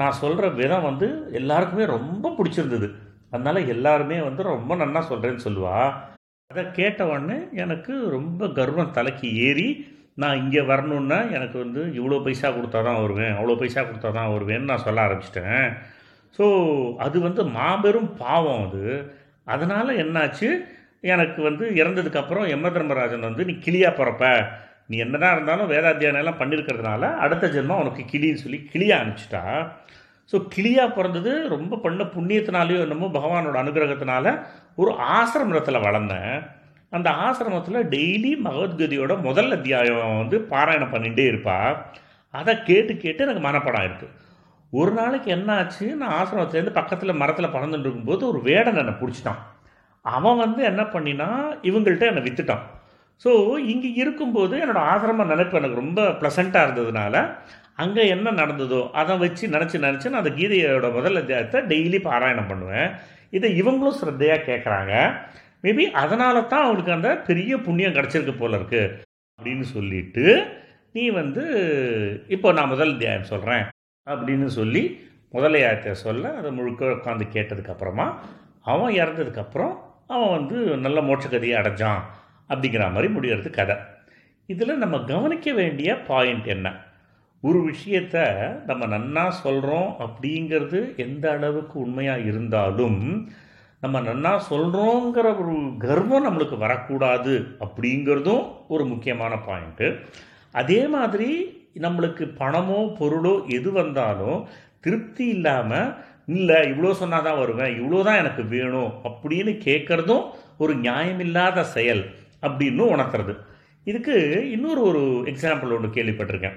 நான் சொல்கிற விதம் வந்து எல்லாருக்குமே ரொம்ப பிடிச்சிருந்தது. அதனால் எல்லாருமே வந்து ரொம்ப நன்னா சொல்கிறேன்னு சொல்லுவாள் அதை கேட்ட உடனே எனக்கு ரொம்ப கர்வம் தலைக்கு ஏறி நான் இங்கே வரணுன்னா எனக்கு வந்து இவ்வளோ பைசா கொடுத்தா தான் வருவேன் அவ்வளோ பைசா கொடுத்தா தான் வருவேன்னு நான் சொல்ல ஆரம்பிச்சிட்டேன். ஸோ அது வந்து மாபெரும் பாவம் அது. அதனால் என்னாச்சு? எனக்கு வந்து இறந்ததுக்கப்புறம் யம தர்மராஜன் வந்து நீ கிளியாக பிறப்ப. நீ என்னதான் இருந்தாலும் வேதாத்தியானம் எல்லாம் பண்ணியிருக்கிறதுனால அடுத்த ஜென்மம் உனக்கு கிளின்னு சொல்லி கிளியாக அனுப்பிச்சிட்டா. ஸோ கிளியா பிறந்தது ரொம்ப பண்ண புண்ணியத்தினாலேயோ என்னமோ பகவானோட அனுகிரகத்தினால ஒரு ஆசிரமத்தில் வளர்ந்தேன். அந்த ஆசிரமத்தில் டெய்லி பகவத்கீதையோட முதல் அத்தியாயம் வந்து பாராயணம் பண்ணிகிட்டே இருப்பா. அதை கேட்டு கேட்டு எனக்கு மனப்படம் இருக்குது ஒரு நாளைக்கு என்ன ஆச்சு? நான் ஆசிரமத்துலேருந்து பக்கத்தில் மரத்தில் பறந்துட்டு இருக்கும்போது ஒரு வேடன் என்னை பிடிச்சிட்டான். அவன் வந்து என்ன பண்ணினா இவங்கள்ட்ட என்னை வித்துட்டான். ஸோ இங்கே இருக்கும்போது என்னோடய ஆசிரம நினைப்பு எனக்கு ரொம்ப ப்ளசண்ட்டாக இருந்ததுனால அங்கே என்ன நடந்ததோ அதை வச்சு நினச்சி நினச்சி நான் அந்த கீதையோட முதல் அத்தியாயத்தை டெய்லி பாராயணம் பண்ணுவேன். இதை இவங்களும் ஸ்ரத்தையாக கேட்குறாங்க மேபி அதனால தான் அவனுக்கு அந்த பெரிய புண்ணியம் கிடச்சிருக்கு போல இருக்கு. அப்படின்னு சொல்லிட்டு நீ வந்து இப்போ நான் முதல் அத்தியாயம் சொல்கிறேன் அப்படின்னு சொல்லி முதலையாயத்தை சொல்ல அதை முழுக்க உட்காந்து கேட்டதுக்கப்புறமா அவன் இறந்ததுக்கப்புறம் அவன் வந்து நல்ல மோட்சகதியை அடைஞ்சான் அப்படிங்கிற மாதிரி முடிகிறது கதை. இதில் நம்ம கவனிக்க வேண்டிய பாயிண்ட் என்ன? ஒரு விஷயத்த நம்ம நன்னா சொல்கிறோம் அப்படிங்கிறது எந்த அளவுக்கு உண்மையாக இருந்தாலும் நம்ம நன்னா சொல்கிறோங்கிற ஒரு கர்வம் நம்மளுக்கு வரக்கூடாது அப்படிங்கிறதும் ஒரு முக்கியமான பாயிண்ட்டு அதே மாதிரி நம்மளுக்கு பணமோ பொருளோ எது வந்தாலும் திருப்தி இல்லாமல் இல்லை இவ்வளோ சொன்னால் தான் வருவேன் இவ்வளோ தான் எனக்கு வேணும் அப்படின்னு கேட்குறதும் ஒரு நியாயமில்லாத செயல் அப்படின்னு உணர்த்துறது. இதுக்கு இன்னொரு ஒரு எக்ஸாம்பிள் ஒன்று கேள்விப்பட்டிருக்கேன்.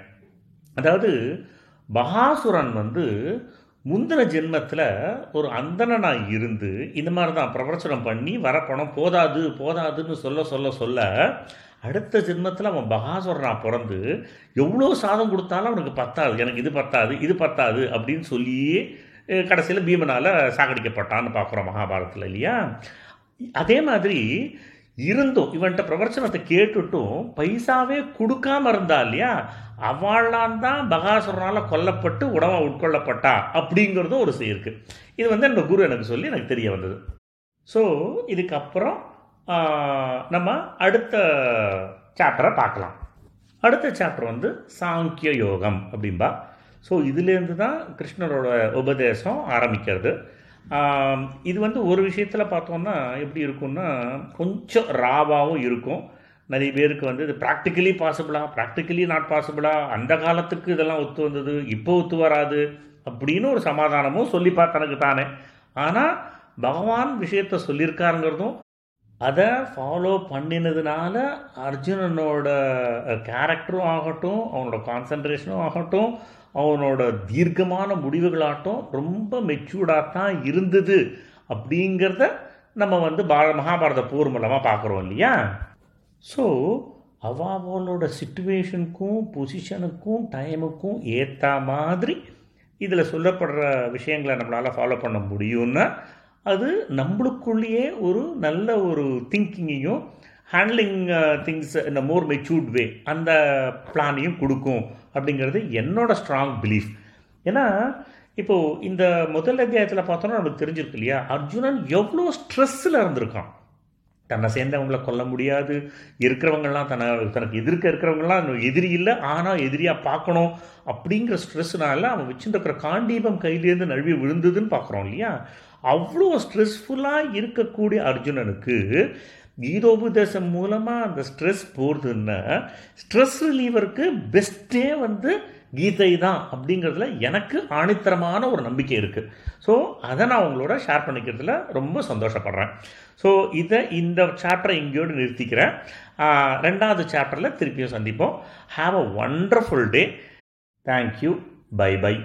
அதாவது மகாசுரன் வந்து முந்தின ஜென்மத்தில் ஒரு அந்தணனாக இருந்து இந்த மாதிரி தான் பிரவச்சனம் பண்ணி வர பணம் போதாது போதாதுன்னு சொல்ல சொல்ல சொல்ல அடுத்த ஜென்மத்தில் அவன் பகாசுரனாக பிறந்து எவ்வளோ சாதம் கொடுத்தாலும் அவனுக்கு பத்தாது. எனக்கு இது பத்தாது இது பத்தாது அப்படின்னு சொல்லியே கடைசியில் பீமனால் சாகடிக்கப்பட்டான்னு பார்க்குறோம் மகாபாரதத்தில் இல்லையா? அதே மாதிரி இருந்தும் இவன்கிட்ட பிரவச்சனத்தை கேட்டுட்டும் பைசாவே கொடுக்காம இருந்தா இல்லையா? அவளான் தான் பகாசுரனால் கொல்லப்பட்டு உணவை உட்கொள்ளப்பட்டா அப்படிங்கிறதும் ஒரு செய்ய இருக்கு இது வந்து என்னோட குரு எனக்கு சொல்லி எனக்கு தெரிய வந்தது. ஸோ இதுக்கப்புறம் நம்ம அடுத்த சாப்டரை பார்க்கலாம். அடுத்த சாப்டர் வந்து சாங்கிய யோகம் அப்படின்பா ஸோ இதுலேருந்து தான் கிருஷ்ணரோட உபதேசம் ஆரம்பிக்கிறது. இது வந்து ஒரு விஷயத்தில் பார்த்தோம்னா எப்படி இருக்கும்னா கொஞ்சம் ராவாகவும் இருக்கும். நிறைய பேருக்கு வந்து இது ப்ராக்டிக்கலி பாசிபிளா ப்ராக்டிக்கலி நாட் பாசிபிளா அந்த காலத்துக்கு இதெல்லாம் ஒத்து வந்தது இப்போ ஒத்து வராது அப்படின்னு ஒரு சமாதானமும் சொல்லிப்பா தனக்கு தானே. ஆனால் பகவான் விஷயத்த சொல்லியிருக்காருங்கிறதும் அதை ஃபாலோ பண்ணினதுனால அர்ஜுனனோட கேரக்டரும் ஆகட்டும் அவனோட கான்சன்ட்ரேஷனும் ஆகட்டும் அவனோட தீர்க்கமான முடிவுகளாட்டம் ரொம்ப மெச்சூர்டாக தான் இருந்தது அப்படிங்கிறத நம்ம வந்து பா மகாபாரத போர் மூலமாக பார்க்குறோம் இல்லையா? ஸோ அவளோட சுச்சுவேஷனுக்கும் பொசிஷனுக்கும் டைமுக்கும் ஏற்ற மாதிரி இதில் சொல்லப்படுற விஷயங்களை நம்மளால் ஃபாலோ பண்ண முடியும்னா அது நம்மளுக்குள்ளேயே ஒரு நல்ல ஒரு திங்கிங்கையும் ஹேண்ட்லிங் திங்ஸ் இந்த மோர் மெச்சூர்ட் வே அந்த பிளானையும் கொடுக்கும் அப்படிங்கிறது என்னோட ஸ்ட்ராங் பிலீஃப் ஏன்னா இப்போது இந்த முதல் அத்தியாயத்தில் பார்த்தோன்னா நமக்கு தெரிஞ்சிருக்கு இல்லையா? அர்ஜுனன் எவ்வளோ ஸ்ட்ரெஸ்ஸில் இருந்திருக்கான். தன்னை சேர்ந்தவங்களை கொல்ல முடியாது. இருக்கிறவங்கெல்லாம் தன்னை தனக்கு எதிர்க்க இருக்கிறவங்கலாம் எதிரி இல்லை. ஆனால் எதிரியாக பார்க்கணும் அப்படிங்கிற ஸ்ட்ரெஸ்னால அவன் வச்சுருக்கிற காண்டீபம் கையிலேருந்து நழுவி விழுந்ததுன்னு பார்க்குறோம் இல்லையா? அவ்வளோ ஸ்ட்ரெஸ்ஃபுல்லாக இருக்கக்கூடிய அர்ஜுனனுக்கு கீதோபதேசம் மூலமாக அந்த ஸ்ட்ரெஸ் போகிறதுன்னா ஸ்ட்ரெஸ் ரிலீவருக்கு பெஸ்ட்டே வந்து கீதை தான் அப்படிங்கிறதுல எனக்கு ஆணித்தரமான ஒரு நம்பிக்கை இருக்குது ஸோ அதை நான் உங்களோட ஷேர் பண்ணிக்கிறதுல ரொம்ப சந்தோஷப்படுறேன். ஸோ இதை இந்த சாப்டரை இங்கேயோடு நிறுத்திக்கிறேன். ரெண்டாவது சாப்டரில் திருப்பியும் சந்திப்போம். Have a wonderful day thank you bye bye